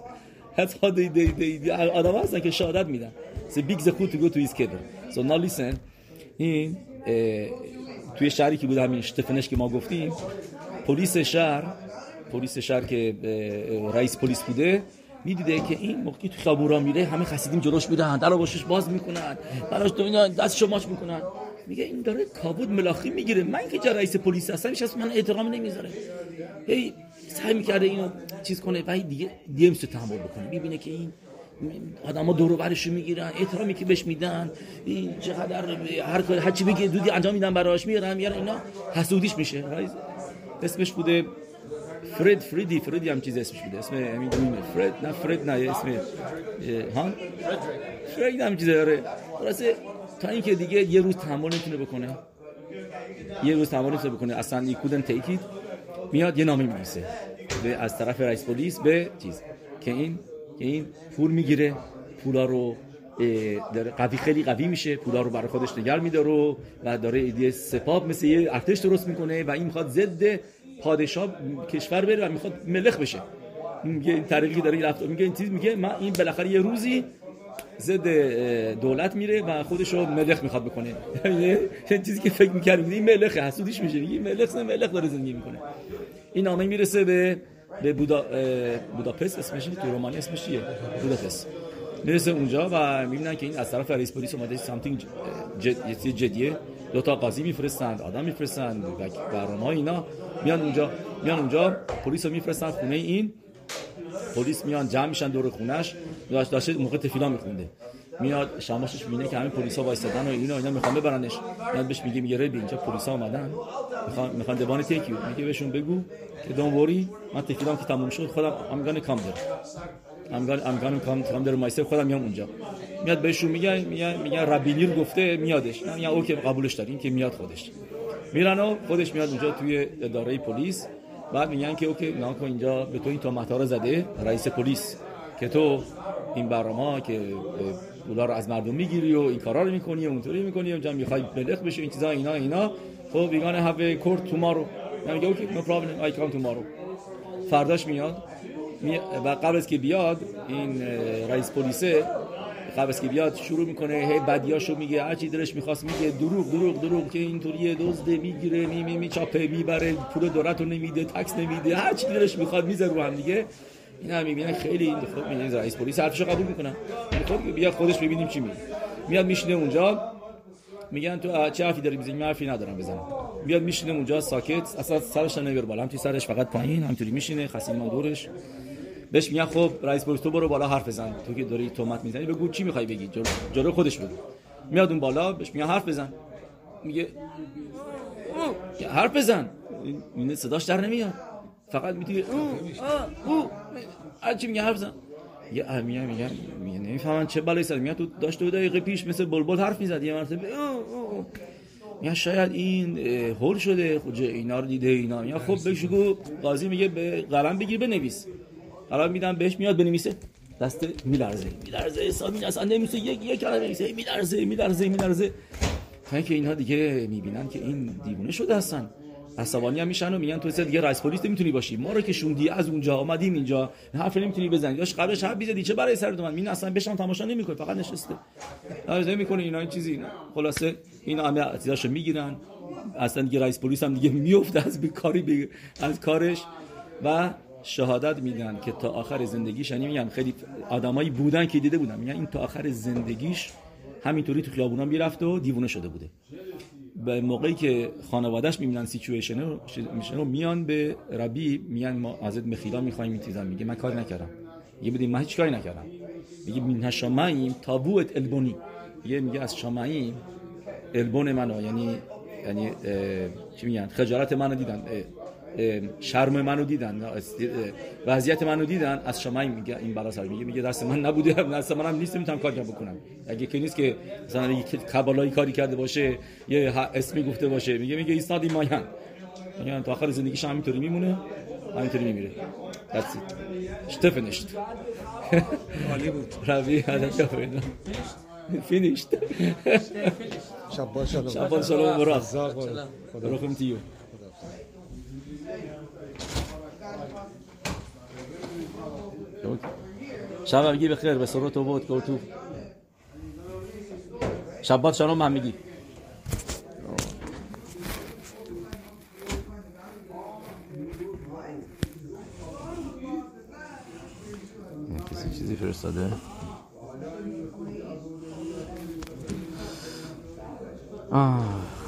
حتی دی دی دی, دی آدم هستن که شهادت میدن. The food to go to his kid so now listen. این توی شهری که بود همین شتفنش که ما گفتیم پلیس شهر پلیس شهر که رئیس پلیس بوده می‌دیده که این موقعی تو خیابون میره همه خسیدیم جلوش میدن در باشش باز می‌کنن براش دست شماش می‌کنن میگه این داره کابود ملاخی می‌گیره. من که جا رئیس پلیس هستم هیچ من احترام نمی‌ذاره. هی سعی می‌کرده اینو چیز کنه. و دیگه دیگه میشه تحمل بکنه. می‌بینه که این آدما دور و برش می‌گیرن احترامی که بهش میدن این چقدر هر کاری هر چی بگه دودی انجام میدن براش میارن میارن اینا حسودیش میشه. اسمش بوده فرید فریدی فریدی هم چیز اسمش بوده. اسم همین فرید. نه فرید نه اسم ها؟ فرید هم چیز داره تا اینکه دیگه یه روز تحمل نمی‌تونه بکنه. یه روز تحمل نمی‌تونه بکنه. اصلا نیکودن تیکید میاد یه نامه می‌نویسه. به از طرف رئیس پلیس به چیز؟ که این که این پول می‌گیره. پولا رو داره قوی خیلی قوی میشه. پولا رو برای خودش نگر میداره و داره ایده سپاب مثل یه ارتش درست می‌کنه و این می‌خواد ضد پادشاه کشور بره و می‌خواد ملخ بشه. میگه این طریقی داره رفت میگه این چیز میگه من این بالاخره یه روزی ضد دولت میره و خودش رو ملخ می‌خواد بکنه. یعنی چیزی که فکر می‌کرد این ملخ حسودیش میشه. میگه ملخ ملخ داره زندگی می‌کنه. این نامه می‌رسه به به بودا بوداپست اسمش تو رومانی اسمش چیه؟ بوداپست. می‌رسه اونجا و می‌بینن که این از طرف رئیس پلیس اومده سامثینگ جد... جدیه. دو تا قاضی میفرستند آدم میفرستند و برنامه اینا. میان اونجا میان اونجا پلیس رو میفرستن خونه این. پلیس میان جمع میشن دور خونش داشت داشته موقع تفیلا میخونده. میاد شماشش می‌بینه که همین پلیسا وایسادن و اینا اینا می‌خوان ببرنش. میاد بهش میگه میگه ربی اینجا پلیسا اومدن. می‌خوان می‌خوان دوان تیکیو میگه بهشون بگو که don't worry من תפילה م که تموم شد خودم I'm gonna come there I'm gonna I'm gonna come come there myself خودم میام اونجا. میاد بهشون میگه میگه میگه ربینیر گفته میادش. یا OK قبولش دارین که میاد خودش. میرن و خودش میاد اونجا توی اداره پلیس. بعد میگن که OK ناکو اینجا به تو این تهمت رو زده رئیس پلیس که تو این برنامه که پولا رو از مردم می‌گیری و این کارا رو می‌کنی و اونطوری می‌کنی و جمع می‌خوای بلخ بشه این چیزا اینا اینا. خب we gonna have court tomorrow میگه OK no problem I come tomorrow فرداش میاد و قبل از که بیاد این رئیس پلیسه قبل که بیاد شروع می‌کنه هی بدیاشو میگه هر چی دلش می‌خواست میگه دروغ دروغ دروغ که اینطوریه دزده می‌گیره می می میچاپه می‌بره پول دولت نمیده tax نمیده هر چی دلش می‌خواد می‌ذاره رو هم دیگه. این هم می‌بینن خیلی این خب می‌بینن رئیس پلیس حرفشو قبول می‌کنن. خب بیا خودش ببینیم چی میگه. میاد میشینه اونجا میگن تو چه حرفی داری می‌زنی؟ من حرفی ندارم بزنم. میاد میشینه اونجا ساکت اصلا سرش نمی‌بره بالا هم توی سرش فقط پایین همینطوری میشینه خسیمان دورش. بهش میگن خب رئیس پلیس تو برو بالا حرف بزن. تو که داری تومت می‌زنی بگو چی می‌خوای بگی؟ جلو, خودش بگو. میاد اون بالا بهش میگن حرف بزن. میگه حرف بزن. این صداش در نمیاد. فقط می‌تونی او چی میگه حرف بزن. یه میگه میگه نمی‌فهمن چه بالای سر. میاد تو داشت دو دقیقه پیش مثل بلبل حرف می‌زد. یه مرتبه یا شاید این هول شده. خود اینا رو دیده اینا. یا خب بهش گو قاضی میگه به قلم بگیر بنویس. قلم میدم بهش میاد بنویسه. دست میلرزه. میلرزه حساب اصلا نمیشه یک یک کلمه نمیشه میلرزه میلرزه میلرزه. تا اینکه اینها دیگه می‌بینن که این دیوونه شده هستن. عصبانی هم میشن و میگن تو دیگه رئیس پلیس نمی‌تونی باشی. ما رو که شوندی از اونجا آمدیم اینجا. حرف نمی‌تونی بزنی. داش قبلش حرف بیزدی چه برای سر من این اصلا بشم تماشا نمی‌کنه فقط نشسته. عرض می‌کنه اینا این چیزی. خلاصه این همه اعتراضشو می‌گیرن. اصلا دیگه رئیس پلیس هم دیگه میفته از بیکاری از کارش. و شهادت میدن که تا آخر زندگیش یعنی میگم خیلی آدمایی بودن که دیده بودن. میگن این تا آخر زندگیش همینطوری تو خیابونا می‌رفت و دیوونه شده بوده. به موقعی که خانوادهش می‌بینن سیچویشن رو میان به ربی میان ما ازت مخیلا می‌خوایم میتیزم میگه. من کاری نکردم. میگه بدیم من هیچ کاری نکردم. میگه من شامعیم تابوت البونی میگه میگه از شامعیم البون منو یعنی یعنی چی میگن؟ خجالت منو دیدن. شرم منو دیدن وضعیت منو دیدن از شما میگه این برا سر میگه میگه دست من نبوده دست منم نیست می‌تونم کاری بکنم اگه که نیست که مثلا یک کبالایی کاری کرده باشه یه اسمی گفته باشه میگه میگه ایستادی مایان میگه تا آخر زندگیش همینطوری میمونه همینطوری میمیره That's it. Stefenisht. عالی بود. روی هدف پیدا. Finished. شبان شلوم. شبان شلوم مراد. رخم تیو. شب میگی به خیر به سرات و بود تو. شبات شلوم هم میگی. کسی چیزی فرستاده؟ آه.